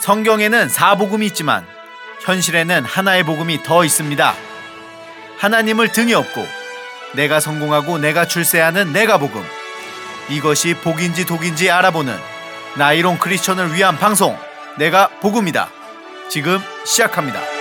성경에는 사복음이 있지만 현실에는 하나의 복음이 더 있습니다. 하나님을 등에 업고 내가 성공하고 내가 출세하는 내가 복음. 이것이 복인지 독인지 알아보는 나이론 크리스천을 위한 방송 내가 복음이다. 지금 시작합니다.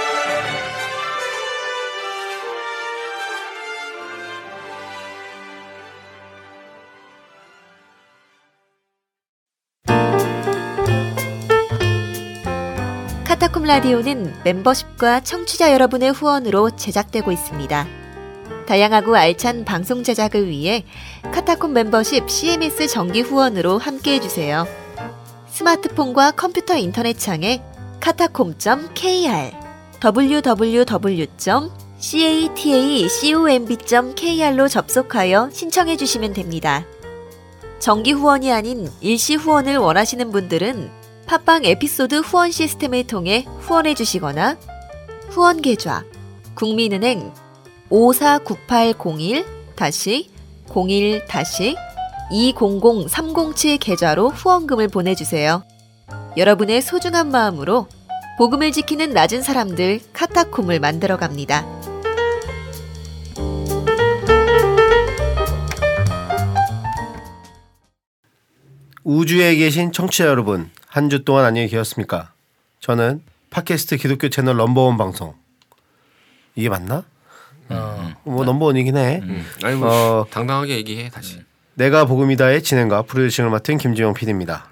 라디오는 멤버십과 청취자 여러분의 후원으로 제작되고 있습니다. 다양하고 알찬 방송 제작을 위해 카타콤 멤버십 CMS 정기 후원으로 함께 해 주세요. 스마트폰과 컴퓨터 인터넷 창에 카타콤.kr www.catacomb.kr로 접속하여 신청해 주시면 됩니다. 정기 후원이 아닌 일시 후원을 원하시는 분들은 팟빵 에피소드 후원 시스템을 통해 후원해 주시거나 후원 계좌 국민은행 549801-01-200307 계좌로 후원금을 보내주세요. 여러분의 소중한 마음으로 복음을 지키는 낮은 사람들 카타콤을 만들어 갑니다. 우주에 계신 청취자 여러분, 한 주 동안 안녕히 계셨습니까? 저는 팟캐스트 기독교 채널 넘버원 방송 이게 맞나? 어, 뭐 넘버원이긴 해. 음. 아니 뭐 어, 당당하게 얘기해 다시. 내가 복음이다의 진행과 프로듀싱을 맡은 김지영 PD입니다.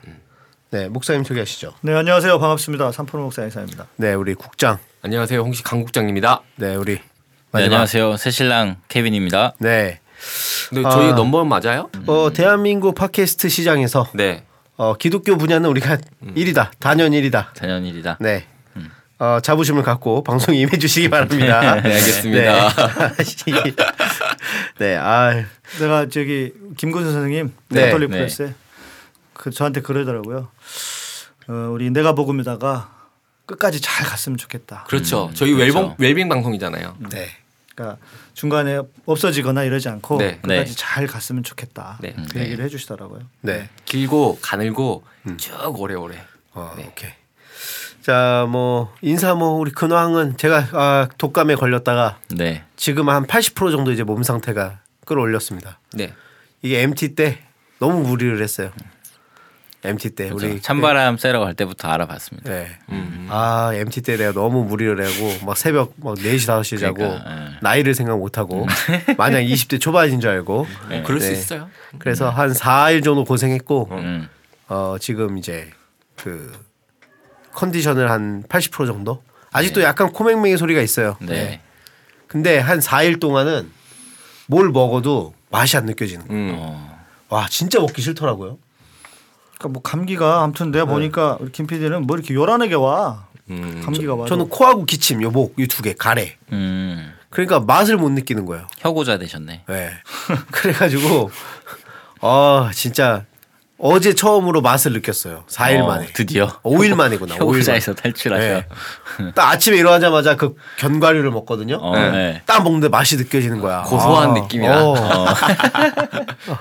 네, 목사님 소개하시죠. 네 안녕하세요 반갑습니다 삼포로 목사 이사입니다. 네, 우리 국장. 안녕하세요 홍식 강국장입니다. 네, 우리 네, 마지막. 안녕하세요. 새신랑 케빈입니다. 네, 근데 저희 아. 넘버원 맞아요? 어, 대한민국 팟캐스트 시장에서 네. 어, 기독교 분야는 우리가 음. 1위다. 단연 1위다. 단연일이다. 네. 어, 자부심을 갖고 방송에 임해 주시기 바랍니다. 네, 알겠습니다. 네, 네, 아, 내가 저기 김근수 선생님 네, 가톨릭 네. 프레스에 그 저한테 그러더라고요. 어, 우리 내가 복음에다가 끝까지 잘 갔으면 좋겠다. 그렇죠. 저희 그렇죠. 웰빙 웰빙 방송이잖아요. 네. 그러니까 중간에 없어지거나 이러지 않고 네. 끝까지 네. 잘 갔으면 좋겠다. 네. 그 얘기를 해주시더라고요. 네. 길고 가늘고 쭉 오래오래. 어, 네. 오케이. 자, 뭐 인사 뭐 우리 근황은 제가 아, 독감에 걸렸다가 네. 지금 한 80% 정도 이제 몸 상태가 끌어올렸습니다. 네. 이게 MT 때 너무 무리를 했어요. MT 때 우리 그렇죠. 찬바람 쐬러 갈 때부터 알아봤습니다. 네. 음. 아 MT 때 내가 너무 무리를 하고 막 새벽 막 4시 5시에 자고 그러니까, 예. 나이를 생각 못 하고 마냥 20대 초반인 줄 알고 뭐 그럴 수 네. 있어요. 그래서 한 4일 정도 고생했고 음. 어 지금 이제 그 컨디션을 한 80% 정도 아직도 약간 코맹맹이 소리가 있어요. 네. 근데 한 4일 동안은 뭘 먹어도 맛이 안 느껴지는 거예요. 음. 어. 와 진짜 먹기 싫더라고요. 그러니까 뭐 감기가 아무튼 내가 보니까 우리 김 PD는 뭐 이렇게 요란하게 와. 음. 감기가 와. 저는 코하고 기침, 요목 이 두 개 가래. 음. 그러니까 맛을 못 느끼는 거예요. 혀고자 되셨네. 네. 그래가지고 아 진짜 어제 처음으로 맛을 느꼈어요. 4일 어, 만에. 드디어 5일 만이구나. 5일 만에. 혀고자에서 탈출하셔. 네. 딱 아침에 일어나자마자 그 견과류를 먹거든요. 어, 네. 딱 먹는데 맛이 느껴지는 거야. 고소한 아, 느낌이야. 어. 어.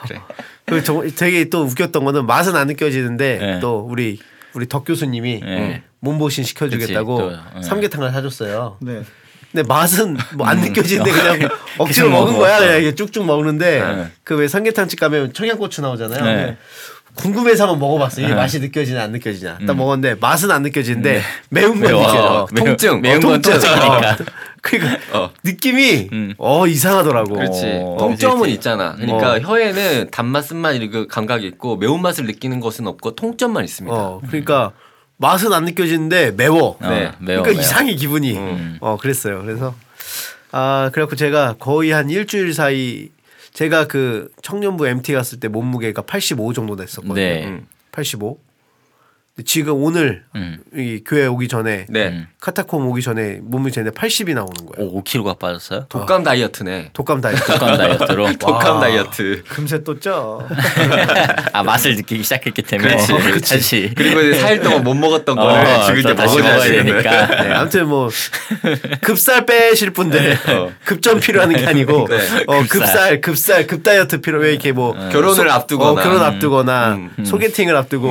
그 정- 되게 또 웃겼던 거는 맛은 안 느껴지는데 네. 또 우리 우리 덕 교수님이 네. 몸보신 시켜주겠다고 그치, 또, 네. 삼계탕을 사줬어요. 네. 근데 맛은 뭐안 느껴지는데 그냥 억지로 먹은 먹어. 거야. 그냥 이게 쭉쭉 먹는데 네. 그왜 삼계탕집 가면 청양고추 나오잖아요. 네. 궁금해서 한번 먹어봤어. 이게 네. 맛이 느껴지냐 안 느껴지냐. 딱 먹었는데 맛은 안 느껴지는데 매운 건 매워. 느껴져. 매운- 통증. 매운 건 통증. 통증이니까. 어. 그러니까 어. 느낌이 음. 어 이상하더라고. 그렇지. 어, 통점은 그렇지. 있잖아. 그러니까 어. 혀에는 단맛, 쓴맛 이렇게 감각이 있고 매운맛을 느끼는 것은 없고 통점만 있습니다. 어, 그러니까 맛은 안 느껴지는데 매워. 어, 네. 매워. 그러니까 매워. 이상해 기분이. 음. 어 그랬어요. 그래서 아 그래갖고 제가 거의 한 일주일 사이 제가 그 청년부 MT 갔을 때 몸무게가 85 정도 됐었거든요. 네. 음, 85. 지금 오늘 음. 이 교회 오기 전에 네. 음. 카타콤 오기 전에 몸무게 재는데 80이 나오는 거예요. 오, 5kg가 빠졌어요? 독감 다이어트네. 독감 다이어트. 독감 다이어트로. 독감 다이어트. 금세 또 쪄. 아 맛을 느끼기 시작했기 때문에 그렇지, 그렇지. 다시 그리고 이제 4일 동안 못 먹었던 거를 어, 지금 이제 먹어야 되니까. 네, 아무튼 뭐 급살 빼실 분들 급전 필요하는 게 아니고 네. 어, 급살. 급살 급살 급 다이어트 필요 왜 이렇게 뭐 결혼을 소- 앞두거나. 어, 결혼 앞두거나 음. 소개팅을 앞두고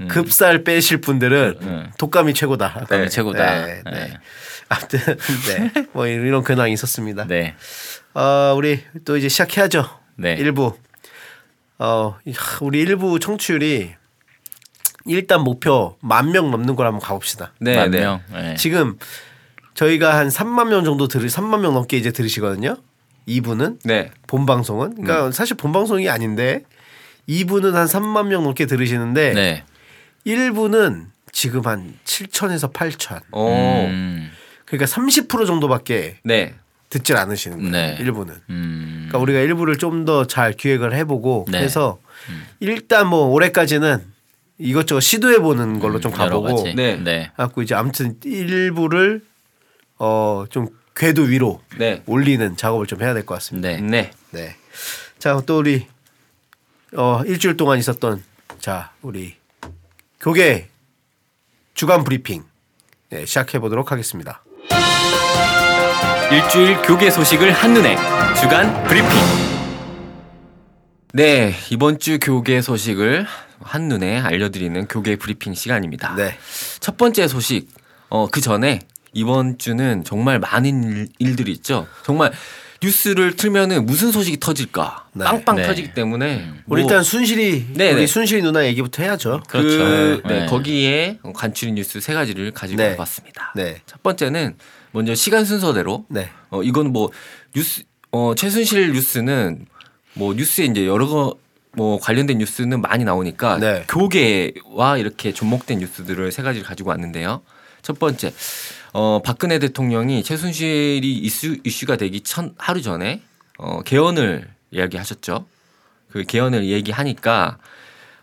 음. 급살 빼실 분들은 음. 독감이 최고다. 독감이 최고다. 네, 네. 네. 아무튼 네. 뭐 이런 근황이 있었습니다. 네. 어, 우리 또 이제 시작해야죠. 네. 일부. 어, 이- 하, 우리 일부 청취율이 일단 목표 만 명 넘는 걸 한번 가봅시다. 네, 만 네. 명. 네. 지금 저희가 한 3만 명 정도 들으 3만 명 넘게 이제 들으시거든요. 2부는 네. 본 방송은 음. 그러니까 사실 본 방송이 아닌데 2부는 한 3만 명 넘게 들으시는데 네. 1부는 지금 한 7천에서 8천. 어. 음. 그러니까 30% 정도밖에 네. 듣질 않으시는 거예요. 네. 일부는. 음. 그러니까 우리가 일부를 좀 더 잘 기획을 해보고 네. 해서 일단 뭐 올해까지는 이것저것 시도해 보는 걸로 좀 음, 여러 가보고. 네. 네. 갖고 이제 아무튼 일부를 어좀 궤도 위로 네. 올리는 작업을 좀 해야 될 것 같습니다. 네. 네. 네. 자, 또 우리 어 일주일 동안 있었던 자, 우리 교계 주간 브리핑 네, 시작해 보도록 하겠습니다. 일주일 교계 소식을 한눈에 주간 브리핑. 네, 이번 주 교계 소식을 한눈에 알려드리는 교계 브리핑 시간입니다. 네. 첫 번째 소식, 어, 그 전에 이번 주는 정말 많은 일, 일들이 있죠. 정말 뉴스를 틀면은 무슨 소식이 터질까 네. 빵빵 네. 터지기 때문에 우리 뭐 일단 순실이 네, 우리 네. 순실이 누나 얘기부터 해야죠. 그, 그렇죠. 네, 네. 거기에 간추린 뉴스 세 가지를 가지고 네. 와봤습니다. 네. 첫 번째는 먼저 시간 순서대로 네. 어 이건 뭐 뉴스 어 최순실 뉴스는 뭐 뉴스에 이제 여러 거 뭐 관련된 뉴스는 많이 나오니까 네. 교계와 이렇게 접목된 뉴스들을 세 가지를 가지고 왔는데요. 첫 번째 어 박근혜 대통령이 최순실이 이슈 이슈가 되기 천 하루 전에 어 개헌을 이야기하셨죠. 그 개헌을 얘기하니까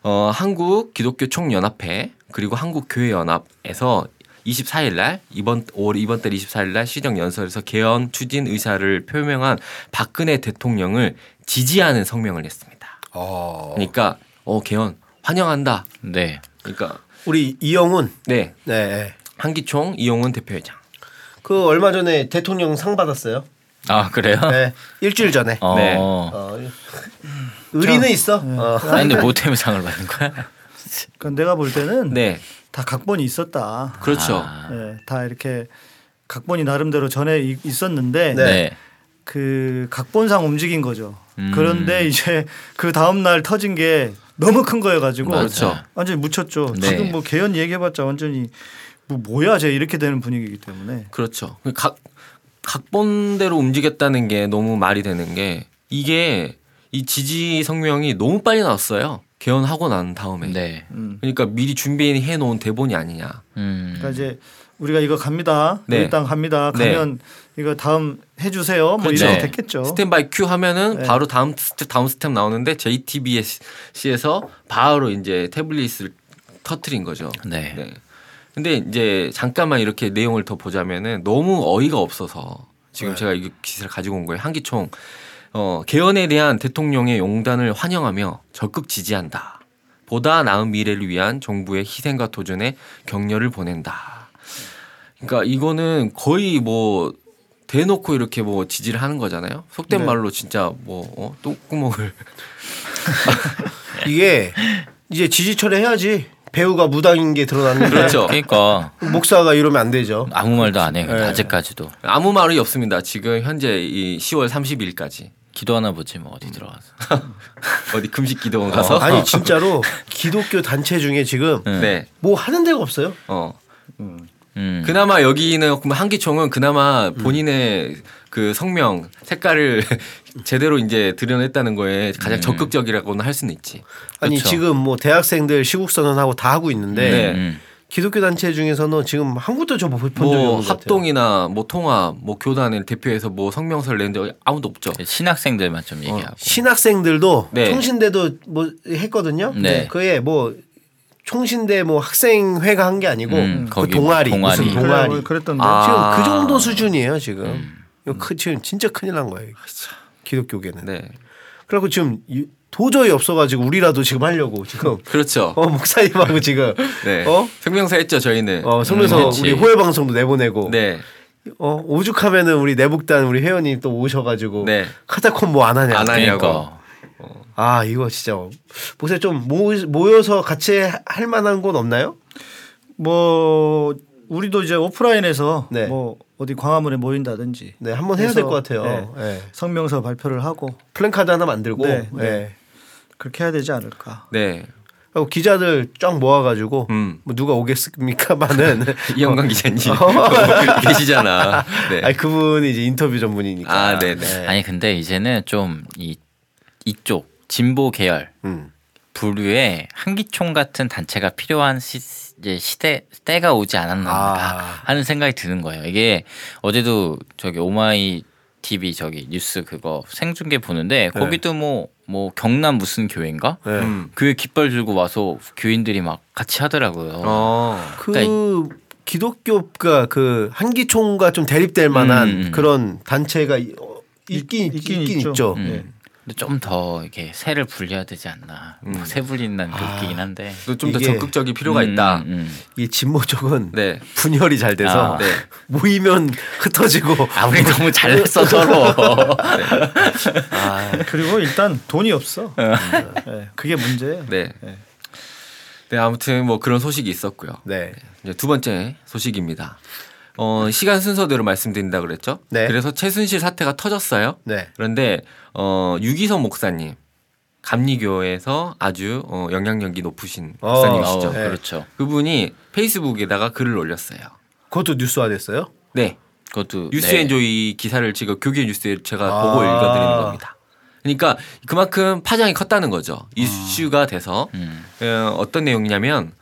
어 한국 기독교 총연합회 그리고 한국 교회 연합에서 24일 날 이번 5월 이번 달 24일 날 시정 연설에서 개헌 추진 의사를 표명한 박근혜 대통령을 지지하는 성명을 냈습니다. 어. 그러니까 어 개헌 환영한다. 네. 그러니까 우리 이영훈 네 네. 네. 한기총 이용훈 대표회장. 그 얼마 전에 대통령 상 받았어요. 아 그래요? 네. 일주일 전에. 어. 네. 어. 의리는 있어. 어. 아니 근데 뭐 때문에 상을 받는 거야? 그러니까 내가 볼 때는 네 다 각본이 있었다. 그렇죠. 아, 예, 다 이렇게 각본이 나름대로 전에 이- 있었는데 네. 네. 그 각본상 움직인 거죠. 음. 그런데 이제 그 다음 날 터진 게 너무 큰 거여가지고 그렇죠. 완전히 묻혔죠. 네. 지금 뭐 개헌 얘기해봤자 완전히 뭐 뭐야 쟤 이렇게 되는 분위기이기 때문에 그렇죠. 각 각본대로 움직였다는 게 너무 말이 되는 게 이게 이 지지 성명이 너무 빨리 나왔어요. 개헌하고 난 다음에. 네. 음. 그러니까 미리 준비해 놓은 대본이 아니냐. 음. 그러니까 이제 우리가 이거 갑니다. 네. 일단 갑니다. 네. 가면 이거 다음 해주세요. 뭐 그렇죠. 이렇게 네. 됐겠죠. 스탠바이 큐 하면은 네. 바로 다음 스텝 다음 스텝 나오는데 JTBC에서 바로 이제 태블릿을 터트린 거죠. 네. 네. 근데 이제 잠깐만 이렇게 내용을 더 보자면은 너무 어이가 없어서 지금 네. 제가 이 기사를 가지고 온 거예요. 한기총 어, 개헌에 대한 대통령의 용단을 환영하며 적극 지지한다. 보다 나은 미래를 위한 정부의 희생과 도전에 격려를 보낸다. 그러니까 이거는 거의 뭐 대놓고 이렇게 뭐 지지를 하는 거잖아요. 속된 네. 말로 진짜 뭐 어, 똥구멍을 이게 이제 지지철에 해야지. 배우가 무당인 게 드러났는데 그렇죠. 그러니까 목사가 이러면 안 되죠. 아무 말도 안 해. 네. 아직까지도 아무 말이 없습니다. 지금 현재 이 10월 30일까지 기도하나 보지 뭐 어디 들어가서. 어디 금식 기도원 가서 아니 진짜로 기독교 단체 중에 지금 네. 네. 뭐 하는 데가 없어요. 어. 음. 그나마 여기는 한기총은 그나마 본인의 그 성명 색깔을 제대로 이제 드러냈다는 거에 가장 적극적이라고는 할 수는 있지. 아니 그렇죠. 지금 뭐 대학생들 시국 선언하고 다 하고 있는데 네. 음. 기독교 단체 중에서는 지금 한 곳도 저본 적이 뭐 없는 것 같아요. 합동이나 뭐 통합, 뭐 교단을 대표해서 뭐 성명서를 낸적 아무도 없죠. 신학생들만 좀 얘기하고. 신학생들도 네. 총신대도 뭐 했거든요. 네. 그게 뭐 총신대 뭐 학생회가 한 게 아니고 음, 그 동아리, 동아리. 무슨 동아리. 뭐 그랬던데. 아. 지금 그 정도 수준이에요 지금. 음. 이거 크, 지금 진짜 큰일 난 거예요. 기독교계는. 네. 그래갖고 지금 이- 도저히 없어가지고 우리라도 지금 하려고 지금 그렇죠. 어 목사님하고 지금 네. 어? 성명서 했죠, 저희는. 어 성면서 음. 우리 호혜 방송도 내보내고 네. 어 오죽하면은 우리 내북단 우리 회원님 또 오셔가지고 네. 카타콤 뭐 안 하냐. 안 하냐고. 그러니까 아 이거 진짜 목사 좀 모, 모여서 같이 할 만한 곳 없나요? 뭐 우리도 이제 오프라인에서 네. 뭐 어디 광화문에 모인다든지 네, 한번 해야 될 것 같아요. 네. 네. 성명서 발표를 하고 플랜카드 하나 만들고 네, 네. 네. 그렇게 해야 되지 않을까. 네. 하고 기자들 쫙 모아가지고 음. 뭐 누가 오겠습니까만은 이영광 기자님 계시잖아. 네. 아니 그분이 이제 인터뷰 전문이니까. 아, 네네. 아니 근데 이제는 좀 이 이쪽 진보 계열 음. 부류의 한기총 같은 단체가 필요한 시, 이제 시대 때가 오지 않았나 아. 하는 생각이 드는 거예요. 이게 어제도 저기 오마이 TV 저기 뉴스 그거 생중계 보는데 거기도 뭐뭐 경남 무슨 교회인가 네. 음. 교회 깃발 들고 와서 교인들이 막 같이 하더라고요. 어. 그 그러니까 기독교가 그 한기총과 좀 대립될 만한 음, 음. 그런 단체가 이- 어, 있긴 있- 있긴 있긴, 있죠. 있죠. 음. 네. 근데 좀더 이렇게 새를 불려야 되지 않나. 뭐새 불린다는 게 웃기긴 한데. 좀더 이게- 적극적인 필요가 음, 있다. 음, 음. 이 진보 쪽은 네. 분열이 잘 돼서 아. 네. 모이면 흩어지고 아 우리 너무 잘났어 서로. 그리고 일단 돈이 없어. 네, 그게 문제예요. 네. 네, 아무튼 뭐 그런 소식이 있었고요. 네. 이제 두 번째 소식입니다. 어, 시간 순서대로 말씀드린다 그랬죠? 네. 그래서 최순실 사태가 터졌어요. 네. 그런데 어, 유기성 목사님 감리교에서 아주 어, 영향력이 높으신 어, 목사님이시죠. 어, 네. 그렇죠. 그분이 페이스북에다가 글을 올렸어요. 그것도 뉴스화 됐어요? 네. 그것도 뉴스 네. 엔조이 기사를 지금 교계 뉴스에 제가 아. 보고 읽어드리는 겁니다. 그러니까 그만큼 파장이 컸다는 거죠. 이슈가 돼서 음. 어, 어떤 내용이냐면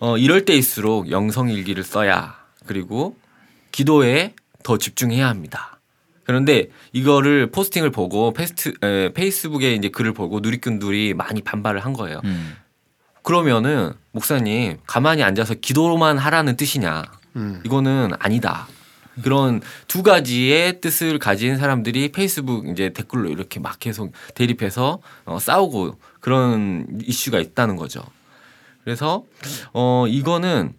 어, 이럴 때일수록 영성 일기를 써야 그리고 기도에 더 집중해야 합니다. 그런데 이거를 포스팅을 보고 페스트, 에, 페이스북에 이제 글을 보고 누리꾼들이 많이 반발을 한 거예요. 음. 그러면은 목사님 가만히 앉아서 기도로만 하라는 뜻이냐? 음. 이거는 아니다. 그런 두 가지의 뜻을 가진 사람들이 페이스북 이제 댓글로 이렇게 막 계속 대립해서 어, 싸우고 그런 이슈가 있다는 거죠. 그래서 어 이거는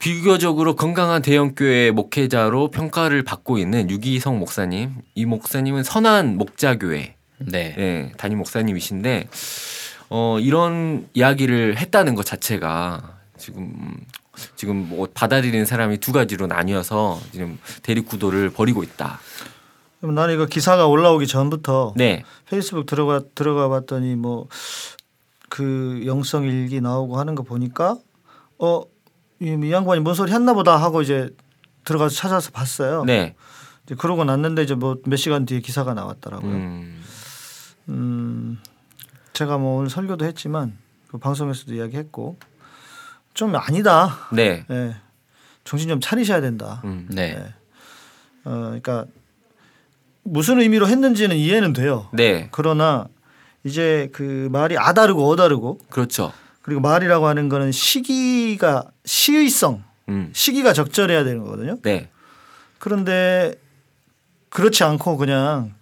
비교적으로 건강한 대형교회 목회자로 평가를 받고 있는 유기성 목사님. 이 목사님은 선한 목자교회 네. 예, 담임 목사님이신데 어 이런 이야기를 했다는 것 자체가 지금 지금 뭐 받아들이는 사람이 두 가지로 나뉘어서 지금 대립 구도를 벌이고 있다. 그럼 나는 이거 기사가 올라오기 전부터 네, 페이스북 들어가 들어가 봤더니 뭐 그 영성 일기 나오고 하는 거 보니까 어 이 이 양반이 뭔 소리 했나 보다 하고 이제 들어가서 찾아서 봤어요. 네, 이제 그러고 났는데 이제 뭐 몇 시간 뒤에 기사가 나왔더라고요. 음. 음, 제가 뭐 오늘 설교도 했지만 그 방송에서도 이야기했고 좀 아니다. 네, 예. 정신 좀 차리셔야 된다. 음, 네. 어, 그러니까 무슨 의미로 했는지는 이해는 돼요. 네, 그러나 이제 그 말이 아다르고 어다르고 그렇죠. 그리고 말이라고 하는 거는 시기가 시의성, 음, 시기가 적절해야 되는 거거든요. 네, 그런데 그렇지 않고 그냥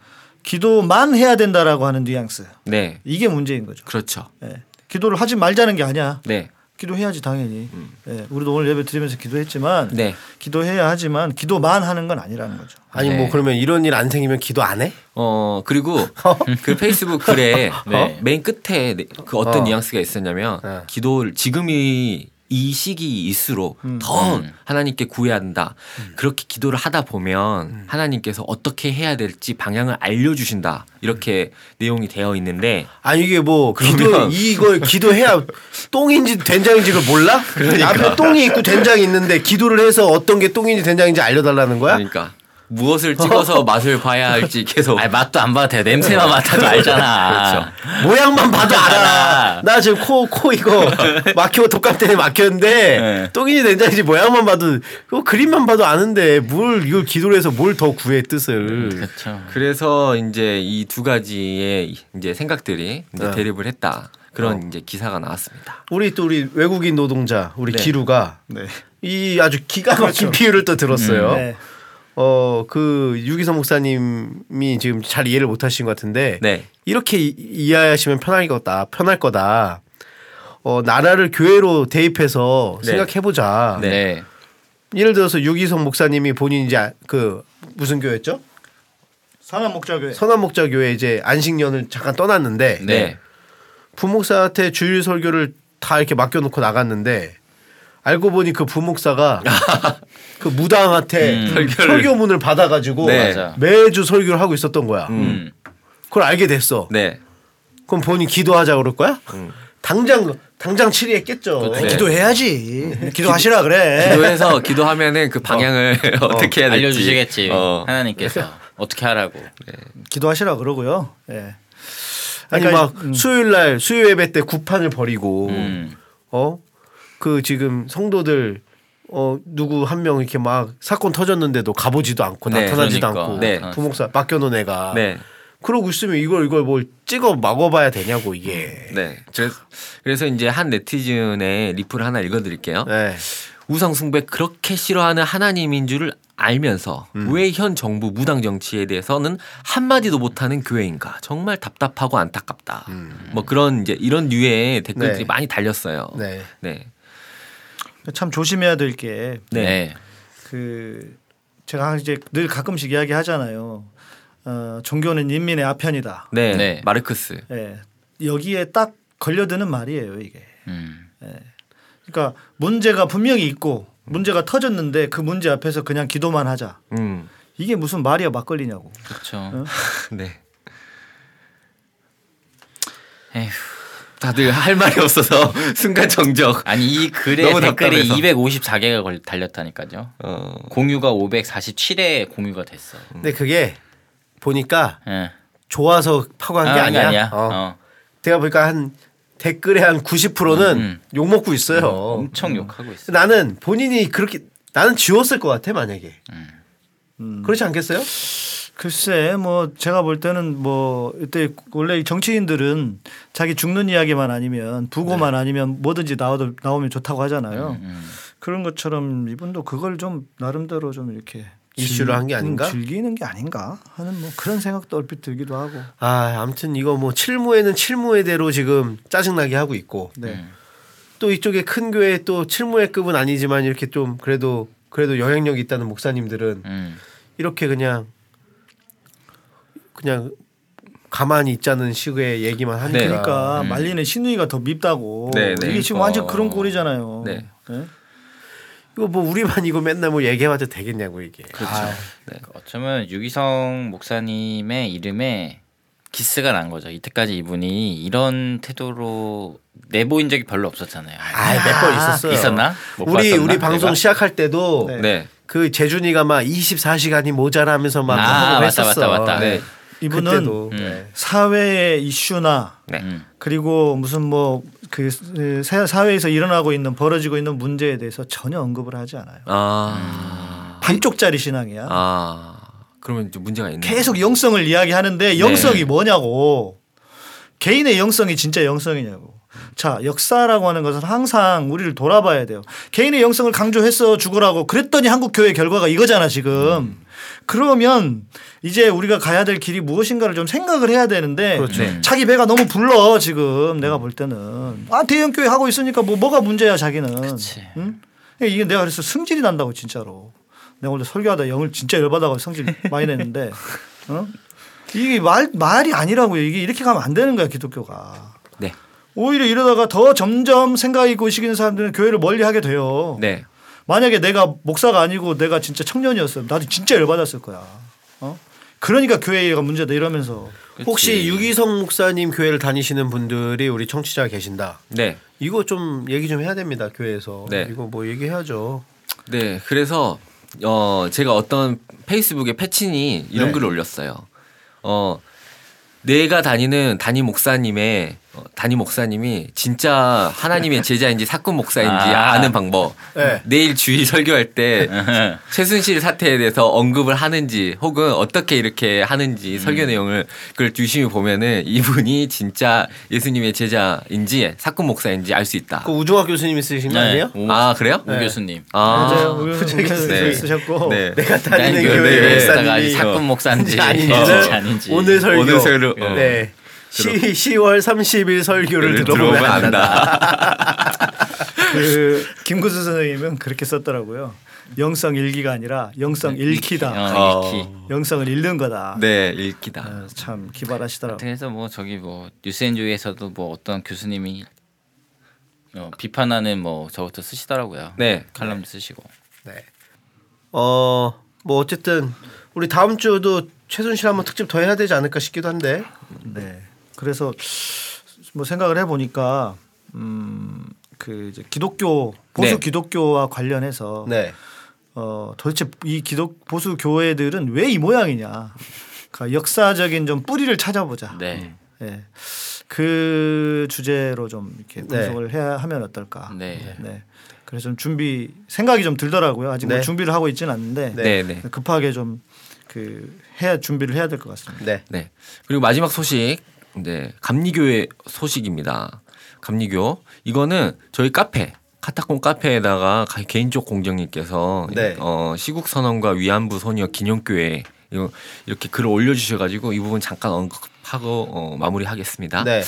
기도만 해야 된다라고 하는 뉘앙스. 네, 이게 문제인 거죠. 그렇죠. 예. 기도를 하지 말자는 게 아니야. 네, 기도해야지 당연히. 예. 우리도 오늘 예배 드리면서 기도했지만 네. 기도해야 하지만 기도만 하는 건 아니라는 거죠. 아니 네. 뭐 그러면 이런 일 안 생기면 기도 안 해? 어 그리고 그 페이스북 글에 네. 맨 끝에 네- 그 어떤 어. 뉘앙스가 있었냐면 네. 기도를 지금이 이 시기일수록 더 하나님께 구해야 한다. 그렇게 기도를 하다 보면 하나님께서 어떻게 해야 될지 방향을 알려주신다. 이렇게 내용이 되어 있는데 아니 이게 뭐 기도 그러면- 이걸 기도해야 똥인지 된장인지를 몰라? 그러니까. 앞에 똥이 있고 된장이 있는데 기도를 해서 어떤 게 똥인지 된장인지 알려달라는 거야? 그러니까 무엇을 찍어서 맛을 봐야 할지 계속 아니 맛도 안 봐도 돼. 냄새만 맡아도 알잖아. 모양만 봐도 알아. 나 지금 코 코 이거 막히고 독감 때문에 막혔는데 네. 똥인지 된장인지 모양만 봐도 그 그림만 봐도 아는데 뭘 이걸 기도를 해서 뭘 더 구해 뜻을? 그렇죠. 그래서 이제 이 두 가지의 이제 생각들이 이제 네. 대립을 했다. 그런 이제 기사가 나왔습니다. 우리 또 우리 외국인 노동자 우리 네. 기루가 네. 이 아주 기가 막힌 비유를 또 들었어요. 네. 어 그 유기성 목사님이 지금 잘 이해를 못 하신 것 같은데 네. 이렇게 이- 이해하시면 편할 거다 편할 거다. 어 나라를 교회로 대입해서 네. 생각해 보자. 네. 네. 예를 들어서 유기성 목사님이 본인 이제 그 무슨 교회였죠? 상한 목자교회. 선한 목자 교회 이제 안식년을 잠깐 떠났는데 네. 부목사한테 주일 설교를 다 이렇게 맡겨놓고 나갔는데 알고 보니 그 부목사가 그 무당한테 음. 설교문을 받아가지고 네. 매주 설교를 하고 있었던 거야. 음. 그걸 알게 됐어. 네. 그럼 본인 기도하자 그럴 거야? 당장 당장 치리했겠죠. 네. 기도해야지. 기도하시라 그래. 기도해서 기도하면은 그 방향을 어. 떻게 해야 될지 알려주시겠지 어. 하나님께서 어떻게 하라고. 기도하시라 그러고요. 예. 아니 그러니까 막 수요일 날 수요 예배 때 구판을 버리고 음. 어 그 지금 성도들 어 누구 한 명 이렇게 막 사건 터졌는데도 가보지도 않고 네, 나타나지도 그러니까. 않고 네. 부목사 맡겨놓은 애가 네. 그러고 있으면 이걸 이걸 뭘 찍어 막아봐야 되냐고 이게. 네. 그래서, 이제 한 네티즌의 리플을 하나 읽어드릴게요. 네. 우상 숭배 그렇게 싫어하는 하나님인 줄을 알면서 음. 왜현 정부 무당 정치에 대해서는 한마디도 못하는 교회인가 정말 답답하고 안타깝다. 뭐 그런 이제 이런 류의 댓글들이 음. 네. 많이 달렸어요. 네. 네. 참 조심해야 될 게그 네. 제가 이제 늘 가끔씩 이야기 하잖아요. 어, 종교는 인민의 아편이다. 네. 네. 마르크스. 예. 여기에 딱 걸려드는 말이에요, 이게. 음. 그러니까 문제가 분명히 있고 문제가 터졌는데 그 문제 앞에서 그냥 기도만 하자. 음. 이게 무슨 말이야 막걸리냐고. 그렇죠. 네. 에휴. 다들 할 말이 없어서 순간 정적. 아니 이 글에 댓글이 답답해서. 254개가 걸 달렸다니까요. 어. 공유가 547회 공유가 됐어. 근데 그게 보니까 예. 좋아서 파고한 게 아, 아니야. 아니야. 어. 어. 제가 보니까 한 댓글의 한 90%는 음. 욕 먹고 있어요. 엄청 욕하고 있어. 나는 본인이 그렇게 나는 지웠을 것 같아 만약에. 음. 그렇지 않겠어요? 글쎄 뭐 제가 볼 때는 뭐 이때 원래 이 정치인들은 자기 죽는 이야기만 아니면 부고만 아니면 뭐든지 나와도 나오면 좋다고 하잖아요. 음. 그런 것처럼 이분도 그걸 좀 나름대로 좀 이렇게 이슈를 한게 즐- 아닌가? 음, 즐기는 게 아닌가 하는 뭐 그런 생각도 얼핏 들기도 하고. 아, 아무튼 이거 뭐 칠무에는 칠무회대로 지금 짜증나게 하고 있고 네. 음. 또 이쪽에 큰 교회 또 칠무회급은 아니지만 이렇게 좀 그래도 그래도 영향력이 있다는 목사님들은 음. 이렇게 그냥 그냥 가만히 있자는 식의 얘기만 하니까 네. 그러니까 음. 말리는 신우이가 더 밉다고. 네, 네. 이게 지금 어. 완전 그런 꼴이잖아요. 네. 네? 이거 뭐 우리만 이거 맨날 뭐 얘기해봐도 되겠냐고 이게. 그렇죠. 아, 네. 어쩌면 유기성 목사님의 이름에 기스가 난 거죠. 이때까지 이분이 이런 태도로 내보인 적이 별로 없었잖아요. 몇번 있었어요. 있었나? 못 우리 봤었나? 우리 방송 내가? 시작할 때도 네. 네. 그 재준이가 막 24시간이 모자라면서 막 아, 맞다, 했었어. 맞다, 맞다. 네. 이분은 그때도. 음. 네. 사회의 이슈나 네. 음. 그리고 무슨 뭐 그 사회에서 일어나고 있는 벌어지고 있는 문제에 대해서 전혀 언급을 하지 않아요. 아. 반쪽짜리 신앙이야. 아. 그러면 좀 문제가 있네. 계속 영성을 이야기하는데 영성이 뭐냐고. 개인의 영성이 진짜 영성이냐고. 자, 역사라고 하는 것은 항상 우리를 돌아봐야 돼요. 개인의 영성을 강조해서 죽으라고 그랬더니 한국 교회 결과가 이거잖아, 지금. 그러면 이제 우리가 가야 될 길이 무엇인가를 좀 생각을 해야 되는데 그렇죠. 네. 자기 배가 너무 불러 지금 내가 볼 때는 아 대형 교회 하고 있으니까 뭐 뭐가 문제야 자기는 그치. 응? 이게 내가 그래서 승질이 난다고 진짜로 내가 원래 설교하다 영을 진짜 열받아가지고 성질 많이 냈는데 어? 이게 말 말이 아니라고요 이게 이렇게 가면 안 되는 거야 기독교가 네. 오히려 이러다가 더 점점 생각이 고시기는 사람들은 교회를 멀리하게 돼요. 네. 만약에 내가 목사가 아니고 내가 진짜 청년이었으면 나도 진짜 열받았을 거야. 어? 그러니까 교회가 문제다 이러면서 혹시 유기성 목사님 교회를 다니시는 분들이 우리 청취자 계신다. 네. 이거 좀 얘기 좀 해야 됩니다 교회에서. 네. 이거 뭐 얘기해야죠. 네, 그래서 어 제가 어떤 페이스북에 패친이 이런 네. 글을 올렸어요. 어 내가 다니는 담임 목사님의 어, 담임 목사님이 진짜 하나님의 제자인지 사건 목사인지 아. 아. 는 방법. 네. 내일 주일 설교할 때 최순실 사태에 대해서 언급을 하는지 혹은 어떻게 이렇게 하는지 설교 내용을 그걸 유심히 보면은 이분이 진짜 예수님의 제자인지 사건 목사인지 알 수 있다. 그 우종학 교수님이 쓰신 거 아니에요? 오, 아 그래요? 오 교수님. 아, 맞아요. 우리는 네. 쓰셨고 네. 내가 난 다니는 그 교회 네, 목사님이 사건 목사인지 아닌지 아닌지. 오늘 설교. 오늘 설교. 어. 네. 시, 10월 30일 설교를 를 들어보면 안다. 그 김구수 선생님은 그렇게 썼더라고요. 영성 일기가 아니라 영성 읽기다. 어, 읽기. 영성을 읽는 거다. 네, 읽기다. 어, 참 기발하시더라고요. 그래서 뭐 저기 뭐 뉴스엔조에서도 뭐 어떤 교수님이 어, 비판하는 뭐 저부터 쓰시더라고요. 네. 칼럼도 쓰시고. 네. 어, 뭐 어쨌든 우리 다음 주도 최순실 한번 특집 더 해야 되지 않을까 싶기도 한데. 네. 그래서 뭐 생각을 해보니까 음그 이제 기독교 보수 네. 기독교와 관련해서 네. 어 도대체 이 기독 보수 교회들은 왜 이 모양이냐. 그러니까 역사적인 좀 뿌리를 찾아보자. 네. 예. 그 주제로 좀 이렇게 네. 분석을 해야 하면 어떨까. 네. 네. 그래서 좀 준비 생각이 좀 들더라고요. 아직 뭐 네. 준비를 하고 있지는 않는데 네, 네. 급하게 좀 그 해야 준비를 해야 될 것 같습니다. 네. 네. 그리고 마지막 소식, 네, 감리교의 소식입니다. 감리교 이거는 저희 카페 카타콤 카페에다가 가- 개인적 공정님께서 네. 어, 시국 선언과 위안부 소녀 기념교회 이거 이렇게 글을 올려주셔가지고 이 부분 잠깐 언급하고 어, 마무리하겠습니다. 네.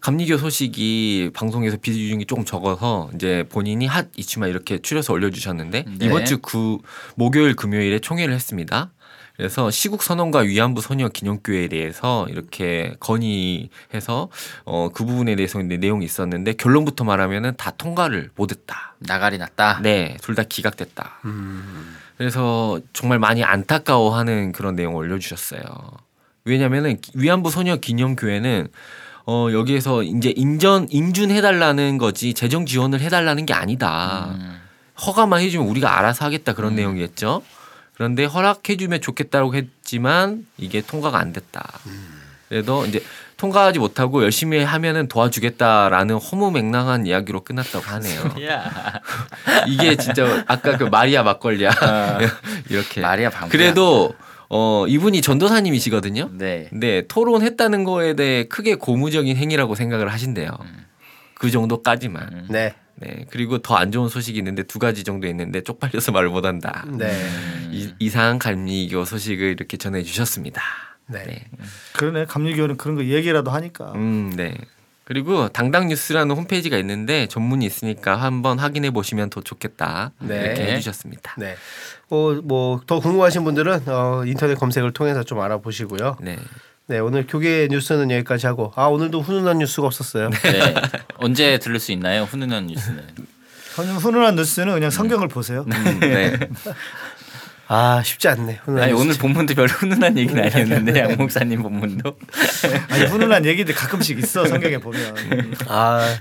감리교 소식이 방송에서 비중이 조금 적어서 이제 본인이 핫 이슈만 이렇게 추려서 올려주셨는데 네. 이번 주 구 목요일 금요일에 총회를 했습니다. 그래서 시국 선언과 위안부 소녀 기념교회에 대해서 이렇게 건의해서 어 그 부분에 대해서 이제 내용이 있었는데 결론부터 말하면은 다 통과를 못했다. 나가리 났다. 네, 둘 다 기각됐다. 그래서 정말 많이 안타까워하는 그런 내용을 올려주셨어요. 왜냐면은 위안부 소녀 기념교회는 어 여기에서 이제 인전 인준해달라는 거지 재정 지원을 해달라는 게 아니다. 허가만 해주면 우리가 알아서 하겠다 그런 내용이었죠. 그런데 허락해주면 좋겠다고 했지만 이게 통과가 안 됐다. 그래도 이제 통과하지 못하고 열심히 하면은 도와주겠다라는 허무맹랑한 이야기로 끝났다고 하네요. 야. 이게 진짜 아까 그 마리아 막걸리야 어. 이렇게 마리아 방구야. 그래도 어 이분이 전도사님이시거든요. 네. 근데 토론했다는 거에 대해 크게 고무적인 행위라고 생각을 하신대요. 그 정도까지만. 음. 네. 네 그리고 더 안 좋은 소식이 있는데 두 가지 정도 있는데 쪽팔려서 말을 못한다. 네. 이, 이상한 감리교 소식을 이렇게 전해주셨습니다. 네. 네. 그러네 감리교는 그런 거 얘기라도 하니까. 음, 네. 그리고 당당 뉴스라는 홈페이지가 있는데 전문이 있으니까 한번 확인해 보시면 더 좋겠다. 네. 이렇게 해주셨습니다. 네. 어, 뭐더 궁금하신 분들은 어, 인터넷 검색을 통해서 좀 알아보시고요. 네. 네, 오늘 교계 뉴스는 여기까지 하고 아 오늘도 훈훈한 뉴스가 없었어요. 네. 언제 들을 수 있나요? 훈훈한 뉴스는. 훈- 훈훈한 뉴스는 그냥 성경을 보세요. 음, 네. 아 쉽지 않네. 훈훈한 아니 뉴스. 오늘 본문도 별로 훈훈한 얘기는 아니었는데 양 목사님 본문도. 아니 훈훈한 얘기들 가끔씩 있어 성경에 보면. 아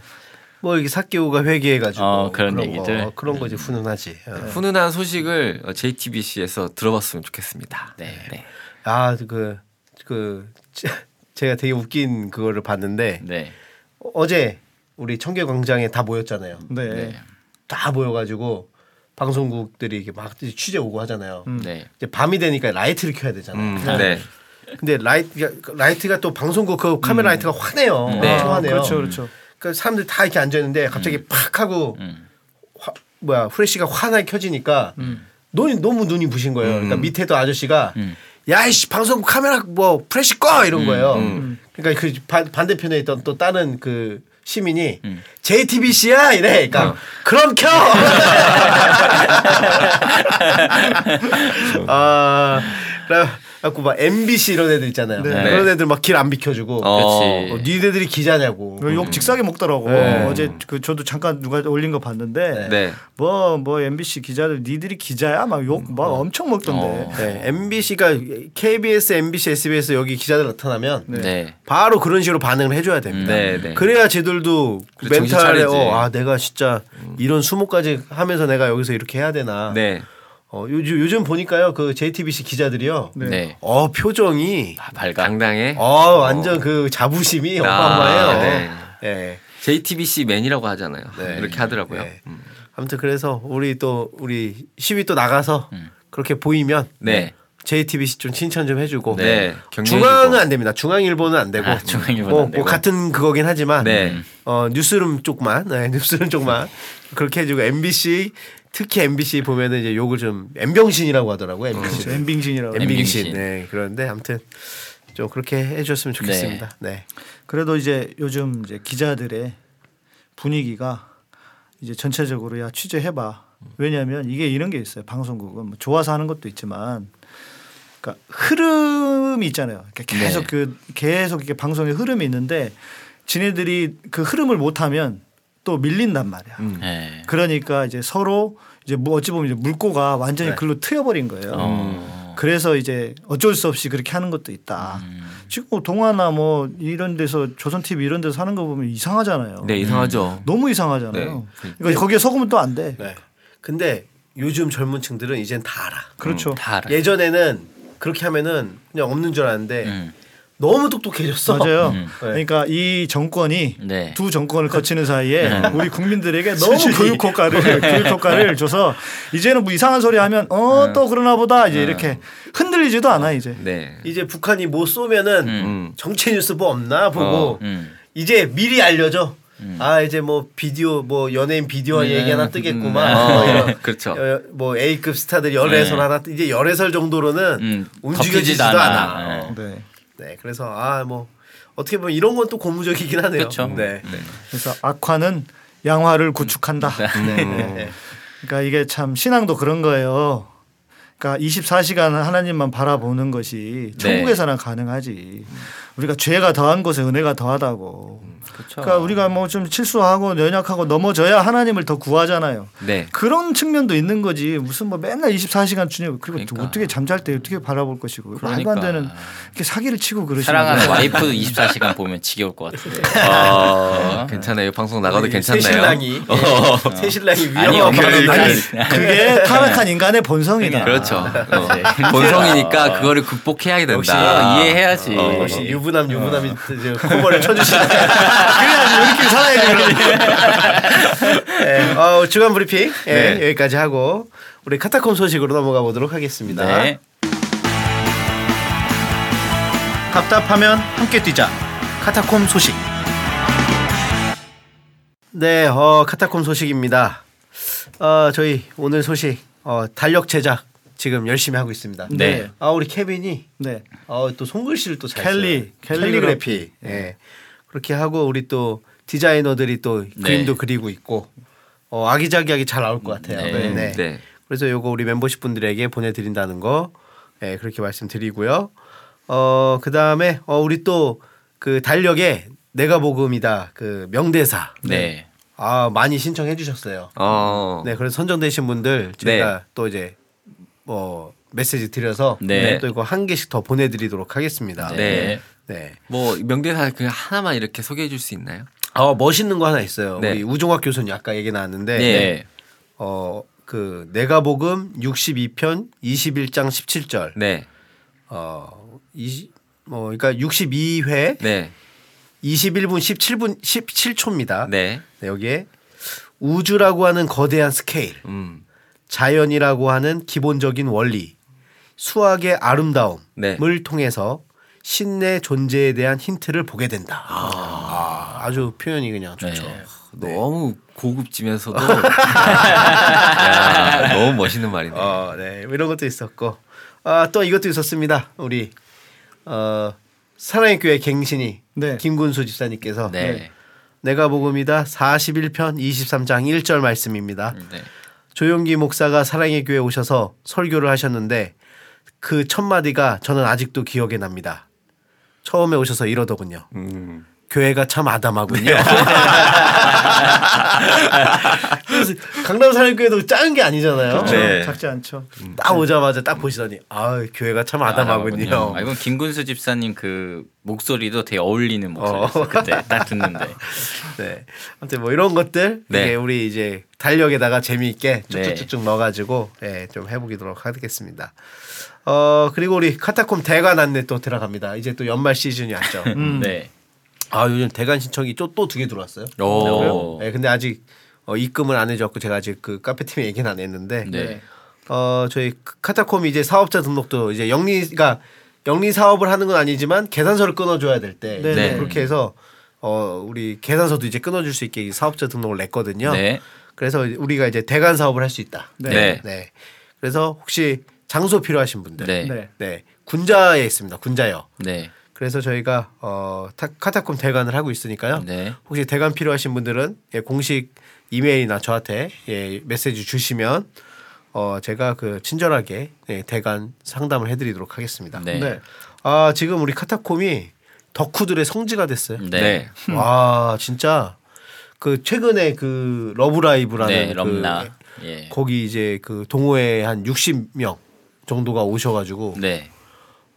뭐 이게 사기오가 회개해가지고 어, 그런 거, 얘기들. 어, 그런 거지 훈훈하지. 어. 훈훈한 소식을 JTBC에서 들어봤으면 좋겠습니다. 네. 아그 그 제가 되게 웃긴 그거를 봤는데 네. 어제 우리 청계 광장에 다 모였잖아요. 네. 네. 다 모여가지고 방송국들이 이렇게 막 취재 오고 하잖아요. 네. 이제 밤이 되니까 라이트를 켜야 되잖아요. 음, 네. 근데 라이트 라이트가 또 방송국 그 카메라 라이트가 환해요. 네. 아, 환해요. 그렇죠, 그렇죠. 그러니까 사람들 다 이렇게 앉아 있는데 갑자기 팍 하고 음. 화, 뭐야 플래시가 환하게 켜지니까 눈이 너무 눈이 부신 거예요. 그러니까 밑에도 아저씨가 음. 야이씨 방송국 카메라 뭐 플래시 꺼 이런 거예요. 음. 그러니까 그 반, 반대편에 있던 또 다른 그 시민이 음. JTBC야 이래. 그러니까 어. 그럼 켜. 아, 그래 갖고 막 MBC 이런 애들 있잖아요. 네. 그런 애들 막 길 안 비켜주고. 어, 그렇지. 어, 니네들이 기자냐고. 이거 욕 직사게 먹더라고. 네. 어제 그 저도 잠깐 누가 올린 거 봤는데 네. 뭐뭐 MBC 기자들 니들이 기자야 막 욕막 엄청 먹던데. 어. 네, MBC가 KBS, MBC, SBS 여기 기자들 나타나면 네. 바로 그런 식으로 반응을 해줘야 됩니다. 네, 네. 그래야 쟤들도 멘탈에. 어, 아 내가 진짜 이런 수모까지 하면서 내가 여기서 이렇게 해야 되나. 네. 어, 요즘 요즘 보니까요 그 JTBC 기자들이요. 네. 어 표정이 아, 밝아. 당당해. 어 완전 그 자부심이 아, 어마어마해요. 네. 예. JTBC 맨이라고 하잖아요. 네. 이렇게 하더라고요. 네. 음. 아무튼 그래서 우리 또 우리 시위 또 나가서 그렇게 보이면 네. JTBC 좀 칭찬 좀 해주고 네. 격려해주고. 중앙은 안 됩니다. 중앙일보는 안 되고 아, 중앙일보는 뭐, 안 되고. 뭐 같은 그거긴 하지만 네. 어, 뉴스룸 쪽만 네, 뉴스룸 쪽만 그렇게 해주고 MBC 특히 MBC 보면은 이제 욕을 좀 엠병신이라고 하더라고요. MBC. 엠빙신이라고. 엠빙신. 엠빙신. 네 그런데 아무튼 좀 그렇게 해줬으면 좋겠습니다. 네. 그래도 이제 요즘 이제 기자들의 분위기가 이제 전체적으로 야 취재해봐. 왜냐하면 이게 이런 게 있어요. 방송국은 뭐 좋아서 하는 것도 있지만, 그러니까 흐름이 있잖아요. 그러니까 계속 네. 그 계속 이렇게 방송의 흐름이 있는데, 지네들이 그 흐름을 못하면 또 밀린단 말이야. 네. 그러니까 이제 서로 이제 뭐 어찌 보면 이제 물고가 완전히 네. 글로 트여버린 거예요. 어. 그래서 이제 어쩔 수 없이 그렇게 하는 것도 있다. 지금 뭐 동아나 뭐 이런 데서 조선 TV 이런 데서 하는 거 보면 이상하잖아요. 네 이상하죠. 너무 이상하잖아요. 네. 그러니까 거기에 속으면 또 안 돼. 네. 근데 요즘 젊은 층들은 이젠 다 알아. 그렇죠. 다 알아요. 예전에는 그렇게 하면은 그냥 없는 줄 알았는데 음. 너무 똑똑해졌어. 맞아요. 음. 그러니까 이 정권이 네. 두 정권을 거치는 사이에 네. 우리 국민들에게 너무 교육 효과를 교육 효과를 줘서 이제는 뭐 이상한 소리 하면 어 또 그러나 보다 이제 이렇게 흔들리지도 않아 이제. 네. 이제 북한이 뭐 쏘면은 음. 정치 뉴스 뭐 없나 보고 음. 이제 미리 알려줘. 아 이제 뭐 비디오 뭐 연예인 비디오 음. 얘기 하나 뜨겠구만. 어, 뭐 이런 그렇죠. 어, 뭐 A급 스타들 열애설 네. 하나 뜨- 이제 열애설 정도로는 음. 움직여지지도 않아. 않아. 어. 네. 네, 그래서 아 뭐 어떻게 보면 이런 건 또 고무적이긴 하네요. 그쵸. 네. 그래서 악화는 양화를 구축한다. 네. 그러니까 이게 참 신앙도 그런 거예요. 그러니까 24시간 하나님만 바라보는 것이 천국에서나 가능하지. 우리가 죄가 더한 곳에 은혜가 더하다고. 그렇죠. 그러니까 우리가 뭐 좀 실수하고 연약하고 넘어져야 하나님을 더 구하잖아요. 네. 그런 측면도 있는 거지. 무슨 뭐 맨날 24시간 주님 그리고 또 그러니까. 어떻게 잠잘 때 어떻게 바라볼 것이고 말도 안 그러니까. 되는 이렇게 사기를 치고 그러시는 사랑하는. 와이프도 24시간 보면 지겨울 것 같은데. 아, 괜찮아요. 방송 나가도 괜찮나요? 새 신랑이 예. 새 신랑이 아니, 위험한 그러니까. 그게 타락한 인간의 본성이다. 그렇죠. 어, 본성이니까 그거를 극복해야 된다. 역시 이해해야지. 어, 역시 유부남 유부남이 이제 코버를 쳐주시네. 그래야지 우리끼리 살아야지. 네, 어, 주간 브리핑 예, 네. 여기까지 하고 우리 카타콤 소식으로 넘어가 보도록 하겠습니다. 네. 답답하면 함께 뛰자. 카타콤 소식. 네, 어, 카타콤 소식입니다. 어, 저희 오늘 소식 어, 달력 제작 지금 열심히 하고 있습니다. 네. 아 우리 케빈이 네. 어, 또 손글씨를 또잘 캘리, 써요. 캘리그래피. 캘리그래피. 예. 그렇게 하고 우리 또 디자이너들이 또 네. 그림도 그리고 있고 어, 아기자기하게 잘 나올 것 같아요. 네. 네. 그래서 요거 우리 멤버십 분들에게 보내드린다는 거 예, 그렇게 말씀드리고요. 어, 그 다음에 어, 우리 또 그 달력에 내가 복음이다 그 명대사. 네. 아 많이 신청해 주셨어요. 어. 네, 그래서 선정되신 분들 제가 또 이제 뭐 메시지 드려서 네. 또 이거 한 개씩 더 보내드리도록 하겠습니다. 네. 네. 뭐 명대사 그 하나만 이렇게 소개해 줄 수 있나요? 어 멋있는 거 하나 있어요. 네. 우리 우종학 교수님 아까 얘기 나왔는데 네. 어그 내가 복음 62편 21장 17절 네. 어, 이, 뭐, 그러니까 62회 네. 21분 17분 17초입니다. 네. 여기에 우주라고 하는 거대한 스케일, 음. 자연이라고 하는 기본적인 원리, 수학의 아름다움을 네. 통해서 신의 존재에 대한 힌트를 보게 된다. 아, 주 표현이 그냥 좋죠. 네. 너무 고급지면서도 야, 너무 멋있는 말이네. 어, 네. 이런 것도 있었고. 아, 또 이것도 있었습니다. 우리 어, 사랑의 교회 갱신이 네. 김군수 집사님께서 네. 내가 복음이다 41편 23장 1절 말씀입니다. 네. 조용기 목사가 사랑의 교회 오셔서 설교를 하셨는데 그 첫 마디가 저는 아직도 기억에 납니다. 처음에 오셔서 이러더군요. 음. 교회가 참 아담하군요. 그래서 강남 사랑교회도 작은 게 아니잖아요. 네. 작지 않죠. 딱 오자마자 딱 보시더니 아 교회가 참 아담하군요. 아, 이건 김군수 집사님 그 목소리도 되게 어울리는 어. 목소리였어요. 그때 딱 듣는데. 네. 아무튼 뭐 이런 것들 네. 이게 우리 이제 달력에다가 재미있게 네. 쭉쭉쭉쭉 넣어가지고 예, 좀 해보도록 하겠습니다. 어 그리고 우리 카타콤 대관 안내 또 들어갑니다. 이제 또 연말 시즌이 왔죠. 네. 아 요즘 대관 신청이 또 두 개 들어왔어요. 오. 네, 근데 아직 어, 입금을 안 해줬고 제가 아직 그 카페 팀에 얘기는 안 했는데 네. 어 저희 카타콤이 이제 사업자 등록도 이제 영리가 영리 사업을 하는 건 아니지만 계산서를 끊어줘야 될때 네, 네. 그렇게 해서 어 우리 계산서도 이제 끊어줄 수 있게 이 사업자 등록을 냈거든요. 네. 그래서 우리가 이제 대관 사업을 할 수 있다. 네. 네. 그래서 혹시 장소 필요하신 분들, 네. 네. 네. 군자에 있습니다. 군자요. 네. 그래서 저희가 어 타- 카타콤 대관을 하고 있으니까요. 네. 혹시 대관 필요하신 분들은 예, 공식 이메일이나 저한테 예, 메시지 주시면 어 제가 그 친절하게 예, 대관 상담을 해드리도록 하겠습니다. 네. 네. 아 지금 우리 카타콤이 덕후들의 성지가 됐어요. 네. 와 진짜 그 최근에 그 러브라이브라는 네, 그. 예. 거기 이제 그 동호회 한 60명 정도가 오셔가지고 네.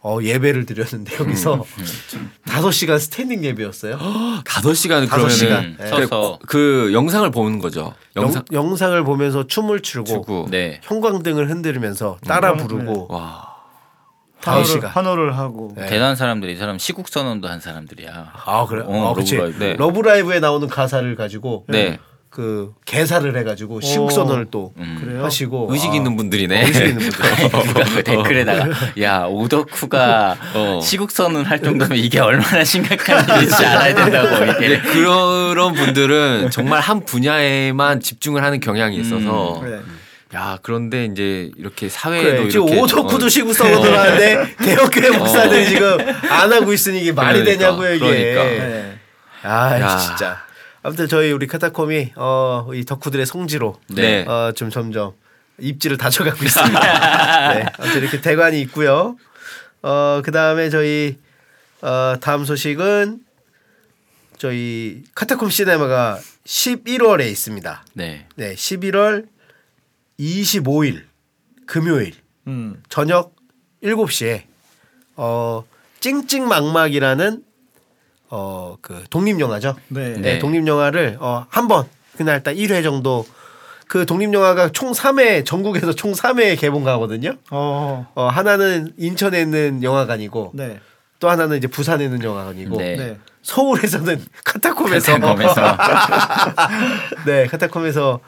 어, 예배를 드렸는데 여기서 음, 다섯 시간 스탠딩 예배였어요. 다섯 시간을 다섯 그러면은 시간. 음, 네. 서서 그 영상을 보는 거죠. 영상 영, 영상을 보면서 춤을 추고 추고. 네. 형광등을 흔들면서 따라 음, 부르고 와. 다섯 환호를, 시간. 환호를 하고 네. 대단한 사람들이 이 사람 시국 선언도 한 사람들이야. 아 그래? 어, 아, 그치. 러브라이브. 네. 러브라이브에 나오는 가사를 가지고 네. 그 개사를 해가지고 시국 선언을 또 음. 그래요? 하시고 의식 아, 있는 분들이네. 의식 있는 분들. 누가 그 댓글에다가 야 오덕후가 어. 시국 선언 할 정도면 이게 얼마나 심각한 일인지 알아야 된다고 이게. 네, 그런 분들은 정말 한 분야에만 집중을 하는 경향이 있어서 네. 야 그런데 이제 이렇게 사회에도 그래, 지금 이렇게 오덕후도 어, 시국 선언 을 하는데 대형교회 목사들이 지금 안 하고 있으니 이게 말이 그러니까, 되냐고요 이게. 그러니까. 네. 아 야. 진짜. 아무튼 저희 우리 카타콤이 어, 이 덕후들의 성지로 네. 어, 좀 점점 입지를 다져가고 있습니다. 네, 아무튼 이렇게 대관이 있고요. 어, 그 다음에 저희 어, 다음 소식은 저희 카타콤 시네마가 11월에 있습니다. 네. 네, 11월 25일 금요일 음. 저녁 7시에 어 찡찡망막이라는 어 그 독립 영화죠. 네. 네, 네. 독립 영화를 어 한 번 그날 딱 1회 정도 그 독립 영화가 총 3회 전국에서 총 3회 개봉가거든요. 어. 어 하나는 인천에 있는 영화관이고 네. 또 하나는 이제 부산에 있는 영화관이고 네. 네. 서울에서는 카타콤에서 카타콤에서. 네 카타콤에서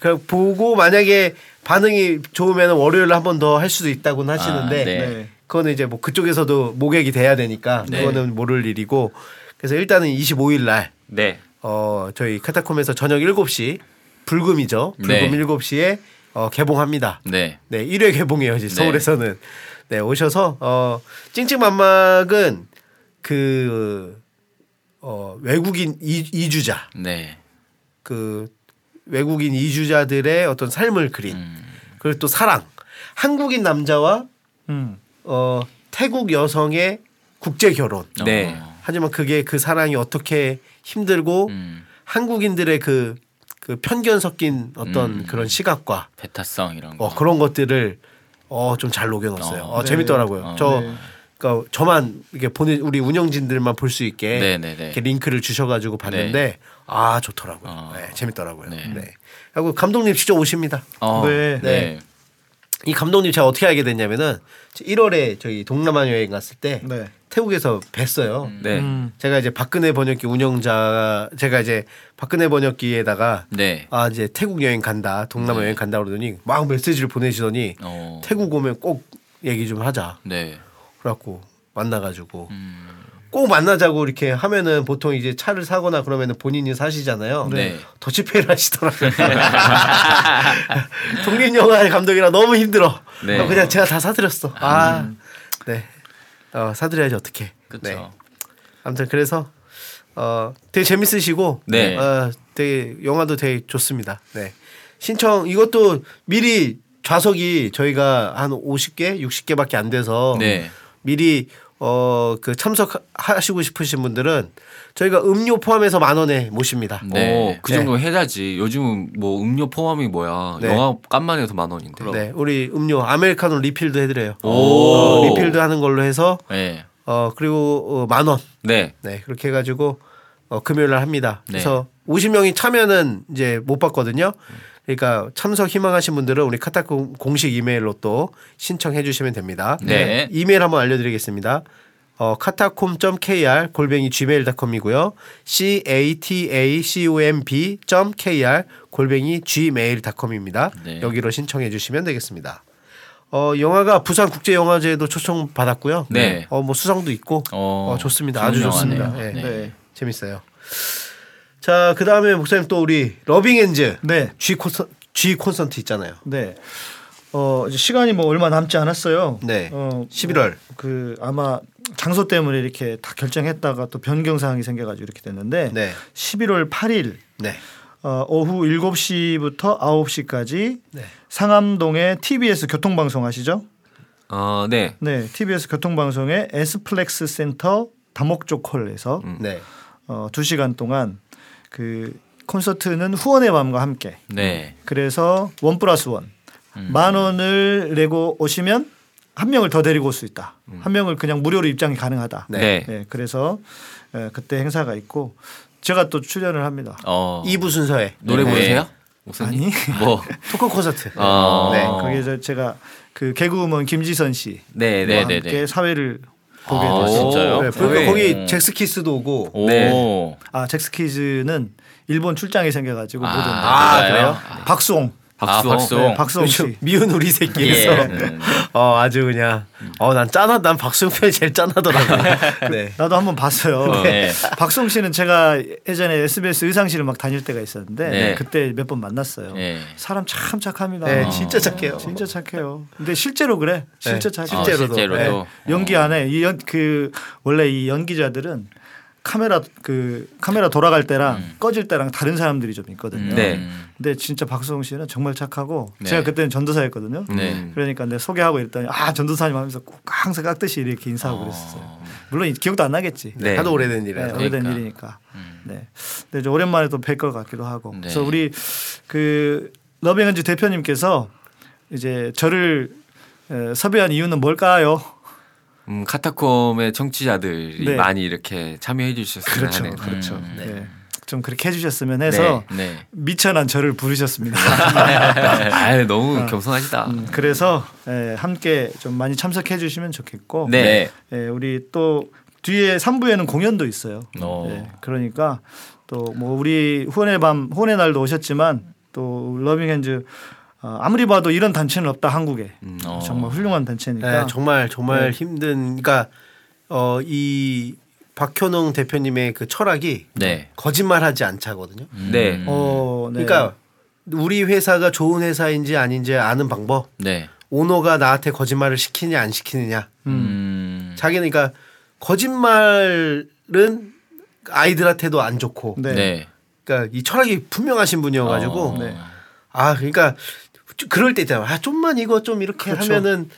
그 보고 만약에 반응이 좋으면 월요일에 한 번 더 할 수도 있다고는 하시는데 아, 네. 네. 그거는 이제 뭐 그쪽에서도 모객이 돼야 되니까 네. 그거는 모를 일이고 그래서 일단은 25일 날 네. 어, 저희 카타콤에서 저녁 7시 불금이죠. 불금 네. 7시에 어, 개봉합니다. 네. 네, 1회 개봉이에요. 이제 네. 서울에서는. 네, 오셔서 어, 찡찡맘막은 그 어, 외국인 이, 이주자 네. 그 외국인 이주자들의 어떤 삶을 그린 음. 그리고 또 사랑 한국인 남자와 음. 어, 태국 여성의 국제 결혼. 네. 어. 하지만 그게 그 사랑이 어떻게 힘들고 음. 한국인들의 그, 그 편견 섞인 어떤 음. 그런 시각과 베타성 이런 거. 어, 그런 것들을 어, 좀 잘 녹여놨어요. 어, 어, 네. 재밌더라고요. 어, 저 네. 그러니까 저만 이게 보내 우리 운영진들만 볼 수 있게 네, 네, 네. 이렇게 링크를 주셔가지고 봤는데 아 좋더라고요. 어. 네, 재밌더라고요. 네. 네. 그리고 감독님 직접 오십니다. 어. 네. 네. 이 감독님 제가 어떻게 알게 됐냐면은 1월에 저희 동남아 여행 갔을 때 네. 태국에서 뵀어요. 네. 음. 제가 이제 박근혜 번역기 운영자 제가 이제 박근혜 번역기에다가 네. 아 이제 태국 여행 간다 동남아 여행 간다 그러더니 막 메시지를 보내시더니 어. 태국 오면 꼭 얘기 좀 하자 네. 그래갖고 만나가지고 음. 꼭 만나자고 이렇게 하면은 보통 이제 차를 사거나 그러면은 본인이 사시잖아요. 네. 더치페이를 하시더라고요. 독립 영화 감독이라 너무 힘들어. 네. 그럼 그냥 제가 다 사드렸어. 아, 네. 어, 사드려야지 어떻게. 그렇죠. 아무튼 그래서 어 되게 재밌으시고 네. 어 되게 영화도 되게 좋습니다. 네. 신청 이것도 미리 좌석이 저희가 한 50개, 60개밖에 안 돼서 네. 미리 어 그 참석하시고 싶으신 분들은 저희가 음료 포함해서 만 원에 모십니다. 네. 어, 그 정도 해야지. 요즘은 뭐 음료 포함이 뭐야. 네. 영화 값만 해도 만 원인데. 네, 우리 음료 아메리카노 리필도 해드려요. 오. 어, 리필도 하는 걸로 해서 네. 어 그리고 어, 만 원. 네. 네 그렇게 해가지고 어, 금요일 날 합니다. 네. 그래서 50명이 차면은 이제 못 받거든요. 그러니까 참석 희망하신 분들은 우리 카타콤 공식 이메일로 또 신청해 주시면 됩니다. 네. 이메일 한번 알려드리겠습니다. 어, 카타콤.kr 골뱅이 gmail.com이고요. c a t a c o m b.kr 골뱅이 gmail.com입니다. 네. 여기로 신청해 주시면 되겠습니다. 어, 영화가 부산 국제 영화제도 초청 받았고요. 네. 어, 뭐 수상도 있고 어, 어, 좋습니다. 아주 좋습니다. 영화네요. 네. 네. 재밌어요. 자, 그 다음에 목사님 또 우리 러빙 핸즈 네. G 콘서 G 콘서트 있잖아요. 네. 어 이제 시간이 뭐 얼마 남지 않았어요. 네. 어, 11월. 그 아마 장소 때문에 이렇게 다 결정했다가 또 변경 사항이 생겨 가지고 이렇게 됐는데 네. 11월 8일 네. 어, 오후 7시부터 9시까지 네. 상암동의 TBS 교통방송 아시죠? 어, 네. 네, TBS 교통방송의 에스플렉스 센터 다목적 홀에서 네. 어, 2시간 동안 그 콘서트는 후원의 밤과 함께. 네. 그래서 원 플러스 원. 음. 만 원을 내고 오시면 한 명을 더 데리고 올 수 있다. 한 명을 그냥 무료로 입장이 가능하다. 네. 네, 그래서 예, 그때 행사가 있고 제가 또 출연을 합니다. 어. 2부 순서에 노래 네. 부르세요? 목사님? 아니 뭐. 토크 콘서트. 어. 네. 거기에 제가 그 개그우먼 김지선 씨와 네, 네, 네. 네. 함께 사회를 보게 아. 진짜요? 네, 그러니까 네. 거기 잭스키스도 오고 오. 네. 아 잭스키즈는 일본 출장이 생겨가지고 못 온다. 아, 그래요? 박수홍, 아, 박수. 박수. 네, 박수홍 요즘 씨. 미운 우리 새끼에서 예. 음. 어 아주 그냥 어 난 짠하 난 박수영 편이 제일 짠하더라고. 네. 나도 한번 봤어요. 네. 박수홍 씨는 제가 예전에 SBS 의상실을 막 다닐 때가 있었는데 네. 그때 몇 번 만났어요. 네. 사람 참 착합니다. 네, 진짜 착해요. 진짜 착해요. 근데 실제로 그래. 네, 착해. 실제로도. 아, 실제로도. 연기 안에 이연그 원래 이 연기자들은 카메라 그 카메라 돌아갈 때랑 꺼질 때랑 다른 사람들이 좀 있거든요. 네. 음. 근데 진짜 박수홍 씨는 정말 착하고 네. 제가 그때는 전도사였거든요. 네. 그러니까 내 소개하고 이랬더니 아 전도사님 하면서 꼭 항상 깍듯이 이렇게 인사하고 그랬었어요. 물론 기억도 안 나겠지. 네. 하도 오래된 네, 일이라서. 오래된 그러니까. 일이니까. 네. 근데 이제 오랜만에 또 뵐 것 같기도 하고. 네. 그래서 우리 그 러빙은지 대표님께서 이제 저를 에, 섭외한 이유는 뭘까요? 음, 카타콤의 청취자들이 네. 많이 이렇게 참여해 주셨으면 그렇죠, 하는 그렇죠. 음, 네. 좀 그렇게 해주셨으면 해서 네. 미천한 저를 부르셨습니다. 아, 너무 겸손하시다. 음, 그래서 에, 함께 좀 많이 참석해 주시면 좋겠고, 네. 에, 우리 또 뒤에 3부에는 공연도 있어요. 어. 네, 그러니까 또 뭐 우리 후원의 밤, 후원의 날도 오셨지만 또 러빙핸즈 어, 아무리 봐도 이런 단체는 없다 한국에 어. 정말 훌륭한 단체니까 네, 정말 정말 네. 힘든. 그러니까 어 이 박효농 대표님의 그 철학이 네. 거짓말하지 않자거든요. 네. 어, 네. 그러니까 우리 회사가 좋은 회사인지 아닌지 아는 방법. 네. 오너가 나한테 거짓말을 시키냐 안 시키느냐. 음. 자기는 그러니까 거짓말은 아이들한테도 안 좋고. 네. 네. 그러니까 이 철학이 분명하신 분이어가지고. 어. 네. 아 그러니까 그럴 때 있잖아. 아 좀만 이거 좀 이렇게 그렇죠. 하면은